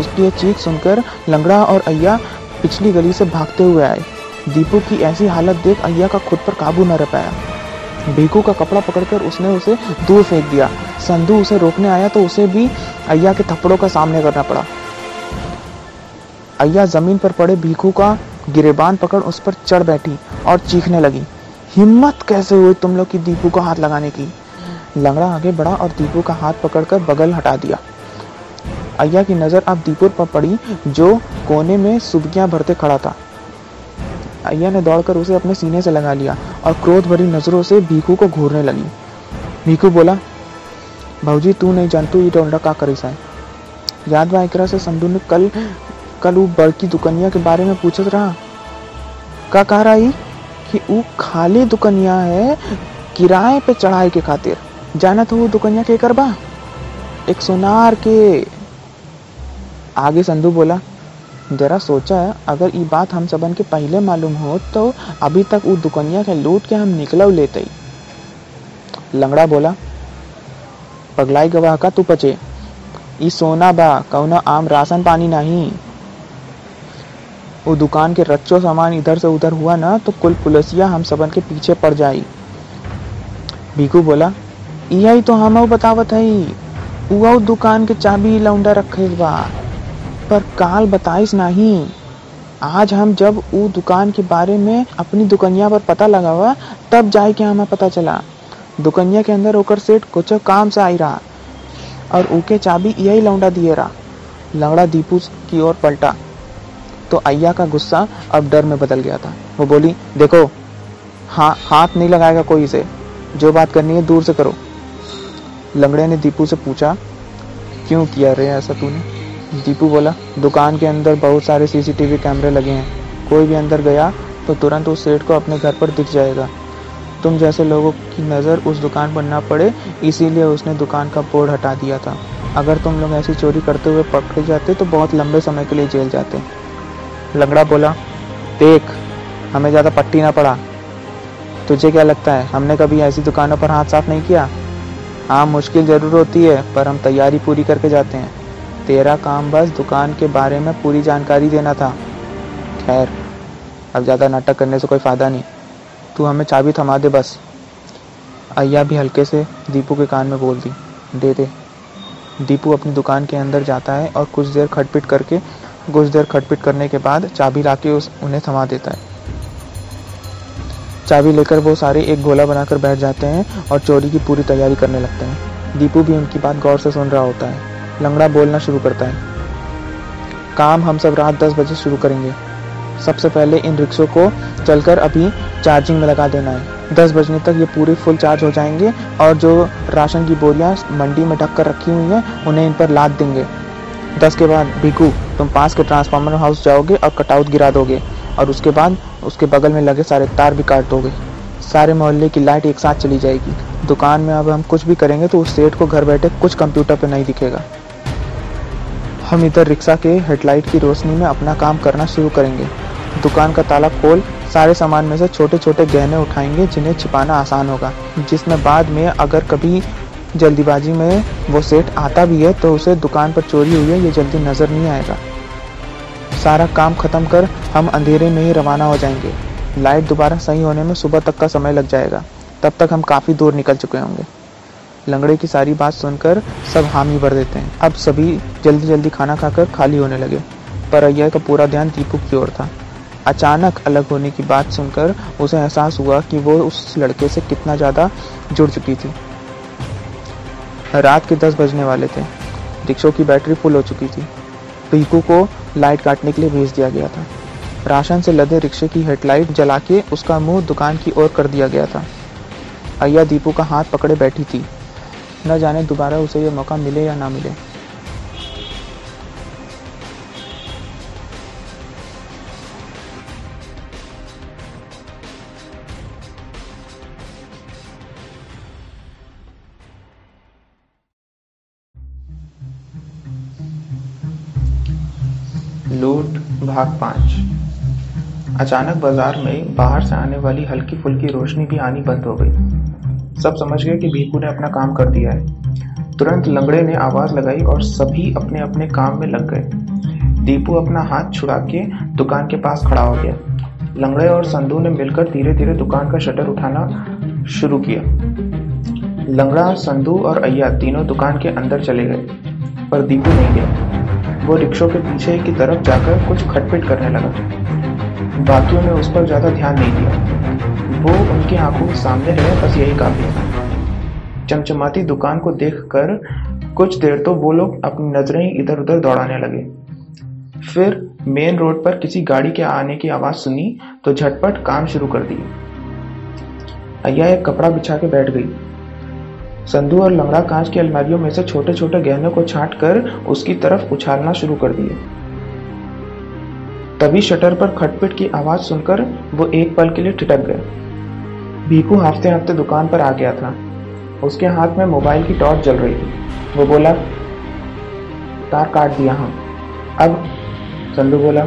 A: उसकी यह चीख सुनकर लंगड़ा और अय्या पिछली गली से भागते हुए आए। दीपू की ऐसी हालत देख अय्या का खुद पर काबू न रह पाया। भीकू का कपड़ा पकड़कर उसने उसे दूर फेंक दिया। संधू उसे रोकने आया तो उसे भी अय्या के थप्पड़ों का सामने करना पड़ा। अय्या ज़मीन पर पड़े भीखू का गिरेबान पकड़ उस पर चढ़ बैठी और चीखने लगी। हिम्मत कैसे हुई तुम लोग की दीपू को हाथ लगाने की? लंगड़ा आगे बढ़ा और दीपू का हाथ पकड़कर बगल हटा दिया। अय्या की नज़र अब दीपू पर पड़ी, जो कोने में सुबकियाँ भरते खड़ा था। अय्या ने दौड़कर उसे अपने सीने से लगा लिया और क्रोध भरी नज़रों से भीखू को घूरने लगी। भीखू बोला भाजी तू नहीं जानतू, ये डोंडा का करी है। याद बा एकरा से संधु ने कल कल वो बड़की दुकनिया के बारे में पूछत रहा? का कह रही कि वो खाली दुकनिया है, किराए पे चढ़ाए के खातिर। जाना तो वो दुकनिया के कर बा एक सोनार के। आगे संधु बोला जरा सोचा, अगर ये बात हम सबन के पहले मालूम हो तो अभी तक वो दुकनिया के लूट के हम निकल लेते। लंगड़ा बोला, पगलाई गवाह का तू पचे? ई सोना बा, कौना आम राशन पानी नहीं। वो दुकान के रच्चो सामान इधर से उधर हुआ ना तो कुल पुलिसिया हम सबन के पीछे पड़ जाई। भीकू बोला यही तो हम बतावत है वो दुकान के चाबी लौंडा रखे बा। पर काल बताइस नहीं। आज हम जब वो दुकान के बारे में अपनी दुकनिया पर पता लगावा, तब जाए के हमें पता चला। दुकनिया के अंदर होकर सेठ कुछ काम से आई रहा, और ऊके चाबी यही लौंडा दिए रहा। लंगड़ा दीपू की ओर पलटा। तो अय्या का गुस्सा अब डर में बदल गया था। वो बोली, देखो हाँ हाथ नहीं लगाएगा कोई इसे। जो बात करनी है दूर से करो। लंगड़े ने दीपू से पूछा, क्यों किया रे ऐसा तूने? दीपू बोला, दुकान के अंदर बहुत सारे सीसीटीवी कैमरे लगे हैं। कोई भी अंदर गया तो तुरंत उस सेठ को अपने घर पर दिख जाएगा। तुम जैसे लोगों की नज़र उस दुकान पर ना पड़े, इसीलिए उसने दुकान का बोर्ड हटा दिया था। अगर तुम लोग ऐसी चोरी करते हुए पकड़े जाते तो बहुत लंबे समय के लिए जेल जाते। लंगड़ा बोला, देख, हमें ज़्यादा पट्टी ना पड़ा। तुझे क्या लगता है, हमने कभी ऐसी दुकानों पर हाथ साफ़ नहीं किया? हाँ मुश्किल ज़रूर होती है, पर हम तैयारी पूरी करके जाते हैं। तेरा काम बस दुकान के बारे में पूरी जानकारी देना था। खैर, अब ज़्यादा नाटक करने से कोई फ़ायदा नहीं। तू हमें चाबी थमा दे बस। अय्या भी हल्के से दीपू के कान में बोल दी, दे दे। दीपू अपनी दुकान के अंदर जाता है और कुछ देर खटपिट करके, कुछ देर खटपिट करने के बाद चाबी ला के उस, उन्हें थमा देता है। चाबी लेकर वो सारे एक गोला बनाकर बैठ जाते हैं और चोरी की पूरी तैयारी करने लगते हैं। दीपू भी उनकी बात गौर से सुन रहा होता है। लंगड़ा बोलना शुरू करता है। काम हम सब रात दस बजे शुरू करेंगे। सबसे पहले इन रिक्शों को चलकर अभी चार्जिंग में लगा देना है। दस बजने तक ये पूरे फुल चार्ज हो जाएँगे और जो राशन की बोरियाँ मंडी में ढक कर रखी हुई हैं, उन्हें इन पर लाद देंगे। दस के बाद भिकू तुम पास के ट्रांसफार्मर हाउस जाओगे और कटआउट गिरा दोगे और उसके बाद उसके बगल में लगे सारे तार भी काट दोगे। सारे मोहल्ले की लाइट एक साथ चली जाएगी। दुकान में अब हम कुछ भी करेंगे तो उस सेठ को घर बैठे कुछ कंप्यूटर पे नहीं दिखेगा। हम इधर रिक्शा के हेडलाइट की रोशनी में अपना काम करना शुरू करेंगे। दुकान का ताला खोल, सारे सामान में से छोटे छोटे गहने उठाएँगे जिन्हें छिपाना आसान होगा, जिसमें बाद में अगर कभी जल्दीबाजी में वो सेट आता भी है तो उसे दुकान पर चोरी हुई है, ये जल्दी नज़र नहीं आएगा। सारा काम ख़त्म कर हम अंधेरे में ही रवाना हो जाएँगे। लाइट दोबारा सही होने में सुबह तक का समय लग जाएगा, तब तक हम काफ़ी दूर निकल चुके होंगे। लंगड़े की सारी बात सुनकर सब हामी भर देते हैं। अब सभी जल्दी जल्दी खाना खाकर खाली होने लगे। पर अय्या का पूरा ध्यान दीपू की ओर था। अचानक अलग होने की बात सुनकर उसे एहसास हुआ कि वो उस लड़के से कितना ज़्यादा जुड़ चुकी थी। रात के दस बजने वाले थे। रिक्शों की बैटरी फुल हो चुकी थी। पीकू को लाइट काटने के लिए भेज दिया गया था। राशन से लदे रिक्शे की हेडलाइट जला के उसका मुँह दुकान की ओर कर दिया गया था। अय्या दीपू का हाथ पकड़े बैठी थी। न जाने दोबारा उसे यह मौका मिले या ना मिले। लूट, भाग पाँच। अचानक बाज़ार में बाहर से आने वाली हल्की फुल्की रोशनी भी आनी बंद हो गई। सब समझ गए कि भीकू ने अपना काम कर दिया है। तुरंत लंगड़े ने आवाज़ लगाई और सभी अपने अपने काम में लग गए। दीपू अपना हाथ छुड़ा के दुकान के पास खड़ा हो गया। लंगड़े और संधू ने मिलकर धीरे धीरे दुकान का शटर उठाना शुरू किया। लंगड़ा संधू और अय्या तीनों दुकान के अंदर चले गए, पर दीपू नहीं गया। वो रिक्शों के पीछे की तरफ़ जाकर कुछ खटपिट करने लगा। बाकियों ने उस पर ज़्यादा ध्यान नहीं दिया। वो उनकी आँखों के सामने है, बस यही काफ़ी था चमचमाती दुकान को देखकर कुछ देर तो वो लोग अपनी नज़रें इधर उधर दौड़ाने लगे। फिर मेन रोड पर किसी गाड़ी के आने की आवाज़ सुनी तो झटपट काम शुरू कर दिए। अय्या एक कपड़ा बिछा के बैठ गई। संधू और लंगड़ा कांच की अलमारियों में से छोटे छोटे गहनों को छाट कर उसकी तरफ़ उछालना शुरू कर दिए। तभी शटर पर खटपिट की आवाज़ सुनकर वो एक पल के लिए ठिटक गए। भीकू हफ़्ते हफ़्ते दुकान पर आ गया था। उसके हाथ में मोबाइल की टॉर्च जल रही थी। वो बोला, तार काट दिया हम अब? संधू बोला,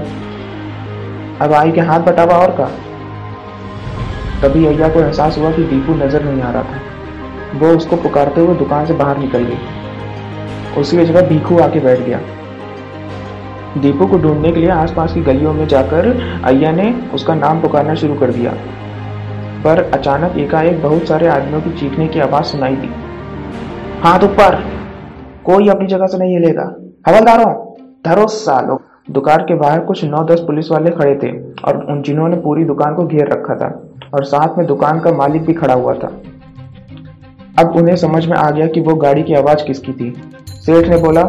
A: अब आई के हाथ बटावा और का? तभी अय्या को एहसास हुआ कि दीपू नज़र नहीं आ रहा था। वो उसको पुकारते हुए दुकान से बाहर निकल गई। उसी जगह भीखू आके बैठ गया। दीपू को ढूँढने के लिए आसपास की गलियों में जाकर अय्या ने उसका नाम पुकारना शुरू कर दिया। पर अचानक एकाएक बहुत सारे आदमियों की चीखने की आवाज़ सुनाई दी। हाथ ऊपर। कोई अपनी जगह से नहीं हिलेगा। हवलदारों, धरो सालो। दुकान के बाहर कुछ नौ दस पुलिस वाले खड़े थे और उन जिन्होंने पूरी दुकान को घेर रखा था और साथ में दुकान का मालिक भी खड़ा हुआ था। अब उन्हें समझ में आ गया कि वो गाड़ी की आवाज़ किसकी थी। सेठ ने बोला,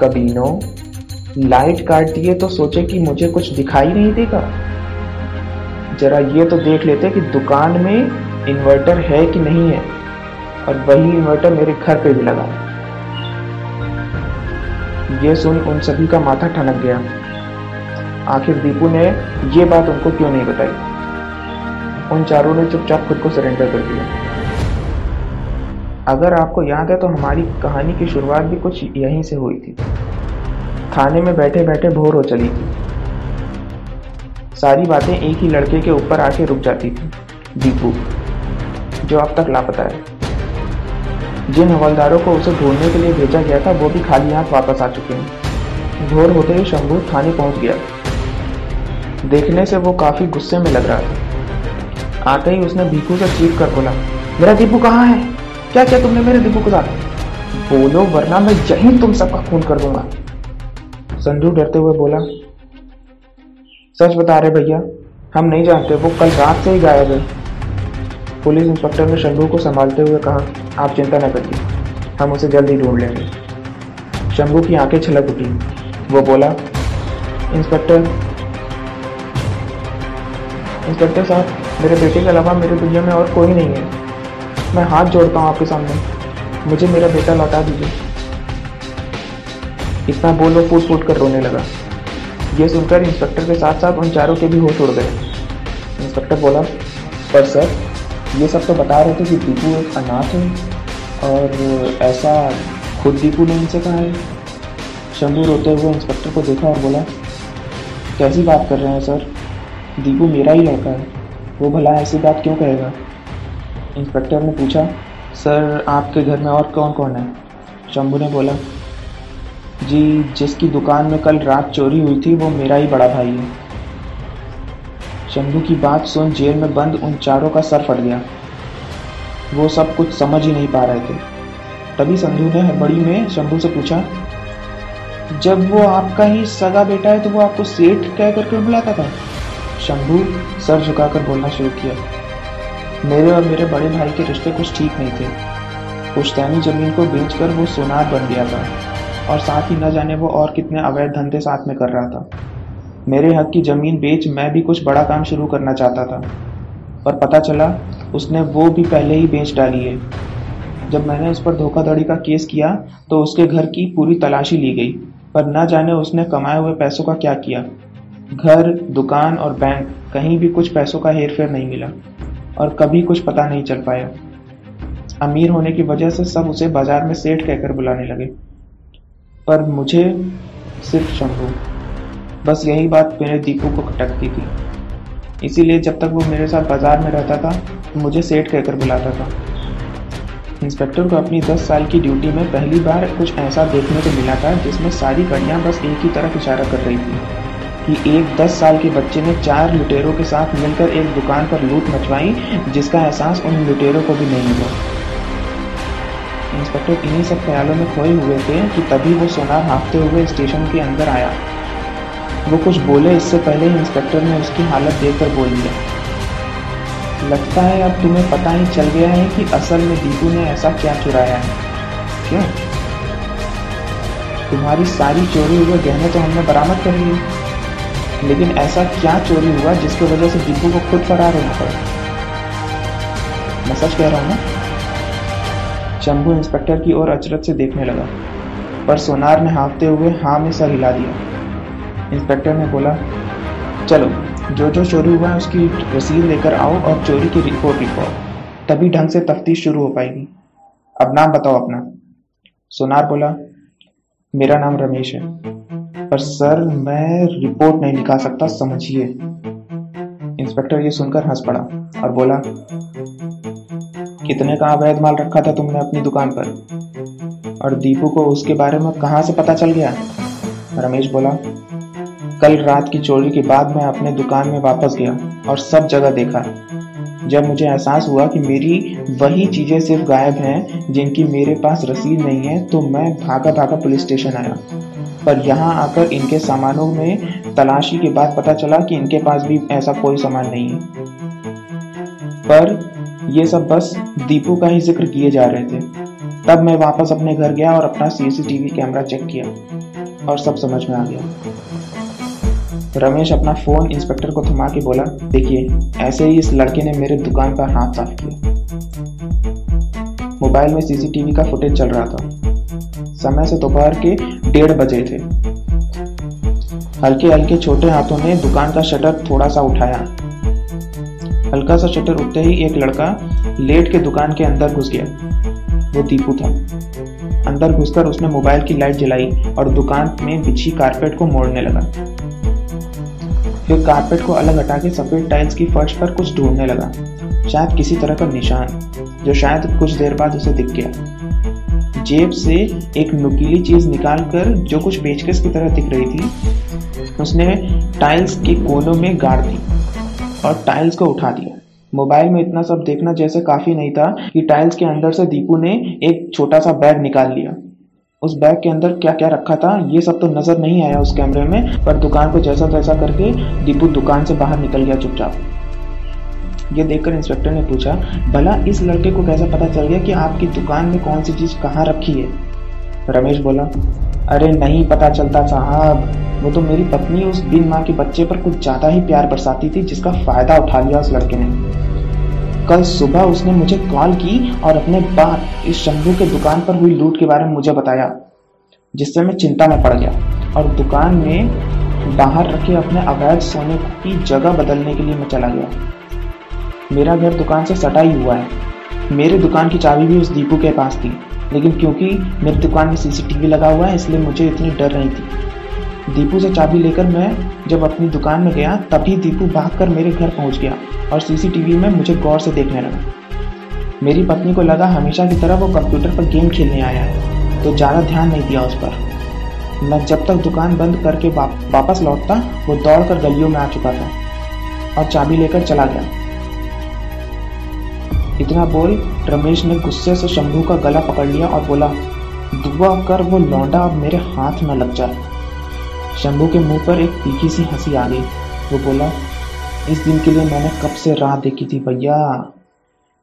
A: कबीनो, लाइट काट दिए तो सोचे कि मुझे कुछ दिखाई नहीं देगा? जरा ये तो देख लेते कि दुकान में इन्वर्टर है कि नहीं है। और वही इन्वर्टर मेरे घर पे भी लगा ये सुन उन सभी का माथा ठनक गया। आखिर दीपू ने ये बात उनको क्यों नहीं बताई? उन चारों ने चुपचाप खुद को सरेंडर कर दिया। अगर आपको याद है तो हमारी कहानी की शुरुआत भी कुछ यहीं से हुई थी। थाने में बैठे बैठे भोर हो चली थी। सारी बातें एक ही लड़के के ऊपर आके रुक जाती थी, दीपू, जो अब तक लापता है। जिन हवलदारों को उसे ढूँढने के लिए भेजा गया था, वो भी खाली हाथ वापस आ चुके हैं। भोर होते ही शंभू थाने पहुँच गया। देखने से वो काफ़ी गुस्से में लग रहा था। आते ही उसने दीपू से चीख कर बोला, मेरा दीपू कहाँ है? क्या क्या तुमने मेरे दीपू को साथ बोलो, वरना मैं यहीं तुम सबका खून कर दूँगा। संजू डरते हुए बोला सच बता रहे भैया, हम नहीं जानते, वो कल रात से ही गायब है। पुलिस इंस्पेक्टर ने शंभू को संभालते हुए कहा, आप चिंता न करिए, हम उसे जल्दी ढूंढ लेंगे। शंभू की आँखें छलक उठी। वो बोला, इंस्पेक्टर इंस्पेक्टर साहब, मेरे बेटे के अलावा मेरी दुनिया में और कोई नहीं है। मैं हाथ जोड़ता हूँ आपके सामने। मुझे मेरा बेटा लौटा दीजिए। इतना बोल वो फूट फूट कर रोने लगा। ये सुनकर इंस्पेक्टर के साथ साथ उन चारों के भी होश उड़ गए। इंस्पेक्टर बोला, पर सर, ये सब तो बता रहे थे कि दीपू एक अनाथ है और ऐसा खुद दीपू ने इनसे कहा है। शंभू रोते हुए इंस्पेक्टर को देखा और बोला, कैसी बात कर रहे हैं सर? दीपू मेरा ही लड़का है। वो भला ऐसी बात क्यों कहेगा? इंस्पेक्टर ने पूछा, सर, आपके घर में और कौन कौन है? शंभू ने बोला जी, जिसकी दुकान में कल रात चोरी हुई थी, वो मेरा ही बड़ा भाई है। शंभू की बात सुन जेल में बंद उन चारों का सर फट गया। वो सब कुछ समझ ही नहीं पा रहे थे। तभी संधू ने हड़बड़ी में शंभू से पूछा, जब वो आपका ही सगा बेटा है तो वो आपको सेठ कह करके बुलाता था? शंभू सर झुकाकर बोलना शुरू किया, मेरे और मेरे बड़े भाई के रिश्ते कुछ ठीक नहीं थे। पुश्तैनी ज़मीन को बेचकर वो सोनार बन गया था। और साथ ही न जाने वो और कितने अवैध धंधे साथ में कर रहा था। मेरे हक की ज़मीन बेच मैं भी कुछ बड़ा काम शुरू करना चाहता था, पर पता चला उसने वो भी पहले ही बेच डाली है। जब मैंने उस पर धोखाधड़ी का केस किया तो उसके घर की पूरी तलाशी ली गई, पर न जाने उसने कमाए हुए पैसों का क्या किया। घर, दुकान और बैंक, कहीं भी कुछ पैसों का हेर फेर नहीं मिला, और कभी कुछ पता नहीं चल पाया। अमीर होने की वजह से सब उसे बाज़ार में सेठ कहकर बुलाने लगे। पर मुझे सिर्फ़ शंभू। बस यही बात मेरे दीपू को खटकती थी। इसीलिए जब तक वो मेरे साथ बाज़ार में रहता था, मुझे सेठ कहकर बुलाता था। इंस्पेक्टर को अपनी 10 साल की ड्यूटी में पहली बार कुछ ऐसा देखने को मिला था जिसमें सारी कड़ियाँ बस एक ही तरफ़ इशारा कर रही थी कि एक 10 साल के बच्चे ने चार लुटेरों के साथ मिलकर एक दुकान पर लूट मचवाई, जिसका एहसास उन लुटेरों को भी नहीं हुआ। इंस्पेक्टर इन्हीं सब ख्यालों में खोए हुए थे कि तभी वो सोनार हाँफते हुए स्टेशन के अंदर आया। वो कुछ बोले, इससे पहले ही इंस्पेक्टर ने उसकी हालत देखकर बोल दिया। लगता है अब तुम्हें पता ही चल गया है कि असल में दीपू ने ऐसा क्या चुराया है। क्यों? तुम्हारी सारी चोरी हुए गहने तो हमने बरामद कर लिए। लेकिन ऐसा क्या चोरी हुआ जिसकी वजह से दीपू को खुद फरार होना पड़ा? मैं सच कह रहा हूँ ना? शंभू इंस्पेक्टर की ओर अचरत से देखने लगा, पर सोनार ने हाँफते हुए हाँ में सर हिला दिया। इंस्पेक्टर ने बोला, चलो, जो जो चोरी हुआ है उसकी रसीद लेकर आओ और चोरी की रिपोर्ट लिखो तभी ढंग से तफ्तीश शुरू हो पाएगी। अब नाम बताओ अपना। सोनार बोला, मेरा नाम रमेश है, पर सर, मैं रिपोर्ट नहीं लिखा सकता, समझिए। इंस्पेक्टर ये सुनकर हंस पड़ा और बोला कितने का अवैध माल रखा था तुमने अपनी दुकान पर? और दीपू को उसके बारे में कहाँ से पता चल गया? रमेश बोला, कल रात की चोरी के बाद मैं अपने दुकान में वापस गया और सब जगह देखा। जब मुझे एहसास हुआ कि मेरी वही चीज़ें सिर्फ़ गायब हैं, जिनकी मेरे पास रसीद नहीं है तो मैं भागा भागा पुलिस स्टेशन आया। पर यहाँ आकर इनके सामानों में तलाशी के बाद पता चला कि इनके पास भी ऐसा कोई सामान नहीं है। पर ये सब बस दीपू का ही ज़िक्र किए जा रहे थे। तब मैं वापस अपने घर गया और अपना सीसीटीवी कैमरा चेक किया और सब समझ में आ गया। रमेश अपना फ़ोन इंस्पेक्टर को थमा के बोला, देखिए, ऐसे ही इस लड़के ने मेरे दुकान पर हाथ साफ़ किया। मोबाइल में सीसीटीवी का फुटेज चल रहा था। समय से दोपहर के डेढ़ बजे थे। हल्के हल्के छोटे हाथों ने दुकान का शटर थोड़ा सा उठाया। हल्का सा शटर उठते ही एक लड़का लेट के दुकान के अंदर घुस गया। वो दीपू था। अंदर घुसकर उसने मोबाइल की लाइट जलाई और दुकान में बिछी कारपेट को मोड़ने लगा। फिर कारपेट को अलग हटा के सफ़ेद टाइल्स की फर्श पर कुछ ढूँढने लगा। शायद किसी तरह का निशान, जो शायद कुछ देर बाद उसे दिख गया। जेब से एक नुकीली चीज़ निकालकर जो कुछ पेचकस की तरह दिख रही थी, उसने टाइल्स के कोनों में गाड़ दी। और टाइल्स को उठा दिया। मोबाइल में इतना सब देखना जैसे काफ़ी नहीं था कि टाइल्स के अंदर से दीपू ने एक छोटा सा बैग निकाल लिया। उस बैग के अंदर क्या क्या रखा था, ये सब तो नज़र नहीं आया उस कैमरे में, पर दुकान को जैसा तैसा करके दीपू दुकान से बाहर निकल गया चुपचाप। ये देखकर इंस्पेक्टर ने पूछा, भला इस लड़के को कैसे पता चल गया कि आपकी दुकान में कौन सी चीज़ कहाँ रखी है? रमेश बोला अरे नहीं पता चलता साहब। वो तो मेरी पत्नी उस बिन माँ के बच्चे पर कुछ ज़्यादा ही प्यार बरसाती थी, जिसका फ़ायदा उठा लिया उस लड़के ने। कल सुबह उसने मुझे कॉल की और अपने बाप इस शंभू के दुकान पर हुई लूट के बारे में मुझे बताया, जिससे मैं चिंता में पड़ गया और दुकान में बाहर रखे अपने अवैध सोने की जगह बदलने के लिए मैं चला गया। मेरा घर दुकान से सटा ही हुआ है। मेरे दुकान की चाबी भी उस दीपू के पास थी। लेकिन क्योंकि मेरी दुकान में सीसीटीवी लगा हुआ है, इसलिए मुझे इतनी डर नहीं थी। दीपू से चाबी लेकर मैं जब अपनी दुकान में गया, तभी दीपू भागकर मेरे घर पहुँच गया और सीसीटीवी में मुझे गौर से देखने लगा। मेरी पत्नी को लगा हमेशा की तरह वो कंप्यूटर पर गेम खेलने आया है तो ज़्यादा ध्यान नहीं दिया उस पर। मैं जब तक दुकान बंद करके वापस लौटता, वो दौड़ कर गलियों में आ चुका था और चाबी लेकर चला गया। इतना बोल, रमेश ने गुस्से से शंभू का गला पकड़ लिया और बोला, दुआ कर वो लौंडा अब मेरे हाथ न लग जाए। शंभू के मुँह पर एक तीखी सी हँसी आ गई। वो बोला, इस दिन के लिए मैंने कब से राह देखी थी भैया?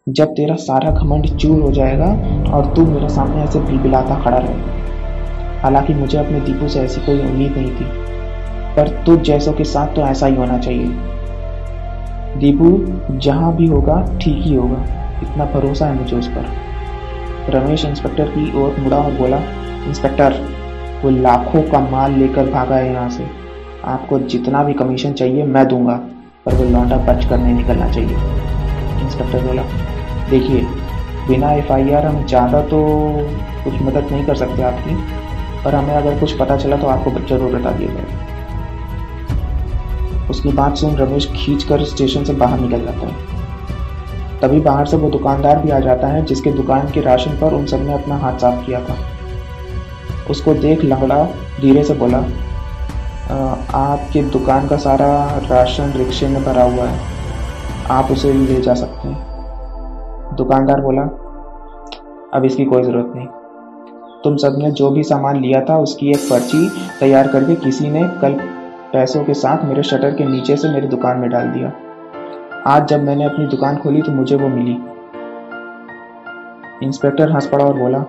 A: जब तेरा सारा घमंड चूर हो जाएगा और तू मेरे सामने ऐसे बिलबिलाता खड़ा रहे। हालाँकि मुझे अपने दीपू से ऐसी कोई उम्मीद नहीं थी, पर तुझ जैसों के साथ तो ऐसा ही होना चाहिए। दीपू, जहाँ भी होगा, ठीक ही होगा। इतना भरोसा है मुझे उस पर। रमेश इंस्पेक्टर की ओर मुड़ा और बोला, इंस्पेक्टर, वो लाखों का माल लेकर भागा है यहाँ से। आपको जितना भी कमीशन चाहिए मैं दूँगा, पर वो लौंडा बच कर नहीं निकलना चाहिए। इंस्पेक्टर बोला, देखिए, बिना एफआईआर हम ज़्यादा तो कुछ मदद नहीं कर सकते आपकी, पर हमें अगर कुछ पता चला तो आपको ज़रूर बता दिया जाएगा। उसकी बात सुन रमेश खींच कर स्टेशन से बाहर निकल जाता है। तभी बाहर से वो दुकानदार भी आ जाता है, जिसके दुकान के राशन पर उन सबने अपना हाथ साफ़ किया था। उसको देख लंगड़ा धीरे से बोला आपकी दुकान का सारा राशन रिक्शे में भरा हुआ है, आप उसे ले जा सकते हैं। दुकानदार बोला, अब इसकी कोई ज़रूरत नहीं। तुम सबने जो भी सामान लिया था, उसकी एक पर्ची तैयार करके किसी ने कल पैसों के साथ मेरे शटर के नीचे से मेरी दुकान में डाल दिया। आज जब मैंने अपनी दुकान खोली तो मुझे वो मिली। इंस्पेक्टर हंस पड़ा और बोला,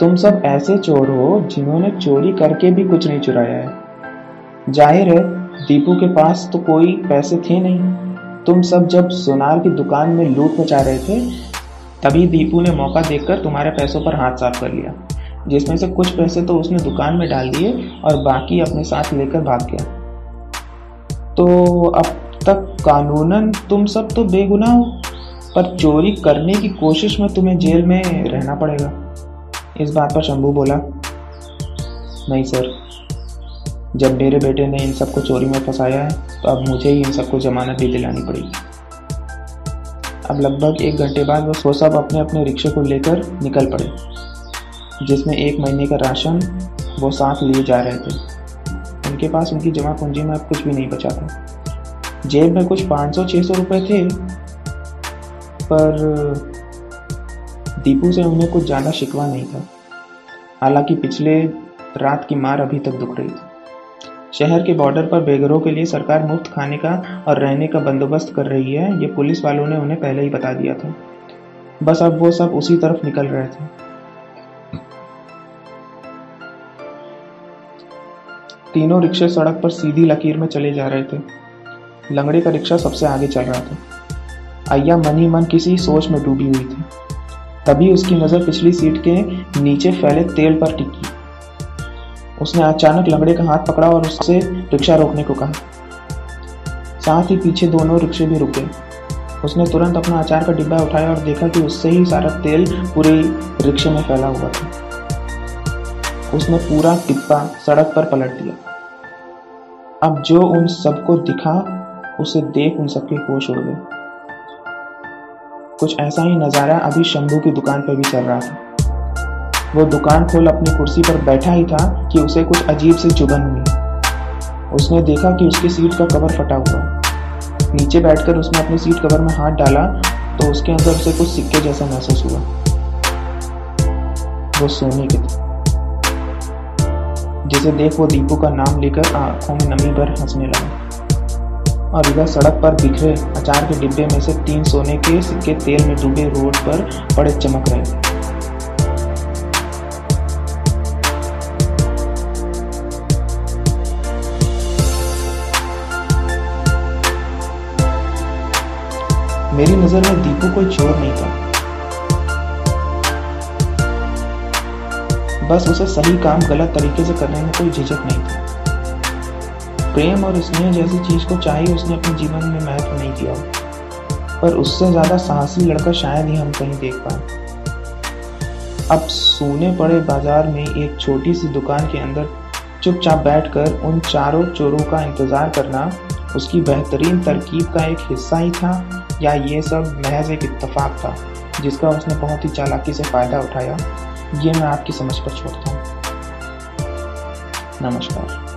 A: तुम सब ऐसे चोर हो जिन्होंने चोरी करके भी कुछ नहीं चुराया है। ज़ाहिर है, दीपू के पास तो कोई पैसे थे नहीं। तुम सब जब सोनार की दुकान में लूट मचा रहे थे, तभी दीपू ने मौका देखकर तुम्हारे पैसों पर हाथ साफ़ कर लिया, जिसमें से कुछ पैसे तो उसने दुकान में डाल दिए और बाकी अपने साथ लेकर भाग गया। तो अब तक कानूनन तुम सब तो बेगुनाह हो। पर चोरी करने की कोशिश में तुम्हें जेल में रहना पड़ेगा। इस बात पर शंभू बोला, नहीं सर, जब मेरे बेटे ने इन सबको चोरी में फंसाया है तो अब मुझे ही इन सबको जमानत भी दिलानी पड़ेगी। अब लगभग एक घंटे बाद वो सो सब अपने अपने रिक्शे को लेकर निकल पड़े, जिसमें एक महीने का राशन वो साथ लिए जा रहे थे। उनके पास उनकी जमा पूंजी में अब कुछ भी नहीं बचा था। जेब में कुछ पाँच सौ छः सौ रुपये थे, पर दीपू से उन्हें कुछ ज़्यादा शिकवा नहीं था। हालाँकि पिछले रात की मार अभी तक दुख रही थी। शहर के बॉर्डर पर बेघरों के लिए सरकार मुफ़्त खाने का और रहने का बंदोबस्त कर रही है, ये पुलिस वालों ने उन्हें पहले ही बता दिया था। बस अब वो सब उसी तरफ़ निकल रहे थे। तीनों रिक्शे सड़क पर सीधी लकीर में चले जा रहे थे। लंगड़े का रिक्शा सबसे आगे चल रहा था। अय्या मन ही मन किसी सोच में डूबी हुई थी। तभी उसकी नज़र पिछली सीट के नीचे फैले तेल पर टिकी। उसने अचानक लंगड़े का हाथ पकड़ा और उससे रिक्शा रोकने को कहा। साथ ही पीछे दोनों रिक्शे भी रुके। उसने तुरंत अपना अचार का डिब्बा उठाया और देखा कि उससे ही सारा तेल पूरे रिक्शे में फैला हुआ था। उसने पूरा डिब्बा सड़क पर पलट दिया। अब जो उन सबको दिखा उसे देख उन सबके होश उड़ गए। कुछ ऐसा ही नज़ारा अभी शंभू की दुकान पर भी चल रहा था। वो दुकान खोल अपनी कुर्सी पर बैठा ही था कि उसे कुछ अजीब सी चुभन हुई उसने देखा कि उसकी सीट का कवर फटा हुआ नीचे बैठकर उसने अपनी सीट कवर में हाथ डाला तो उसके अंदर उसे कुछ सिक्के जैसा महसूस हुआ। वो सोने के थे। जिसे देख वो दीपू का नाम लेकर आँखों में नमी भर हंसने लगा। और इधर सड़क पर बिखरे अचार के डिब्बे में से तीन सोने के सिक्के तेल में डूबे रोड पर पड़े चमक रहे। थे मेरी नज़र में दीपू कोई चोर नहीं था। बस उसे सही काम गलत तरीके से करने में कोई झिझक नहीं थी। प्रेम और स्नेह जैसी चीज़ को चाहिए उसने अपने जीवन में महत्व नहीं दिया पर उससे ज़्यादा साहसी लड़का शायद ही हम कहीं देख पाए। अब सोने पड़े बाज़ार में एक छोटी सी दुकान के अंदर चुपचाप बैठकर उन चारों चोरों का इंतज़ार करना, उसकी बेहतरीन तरकीब का एक हिस्सा ही था, या ये सब महज एक इत्तेफाक था, जिसका उसने बहुत ही चालाकी से फ़ायदा उठाया, ये मैं आपकी समझ पर छोड़ता हूँ। नमस्कार।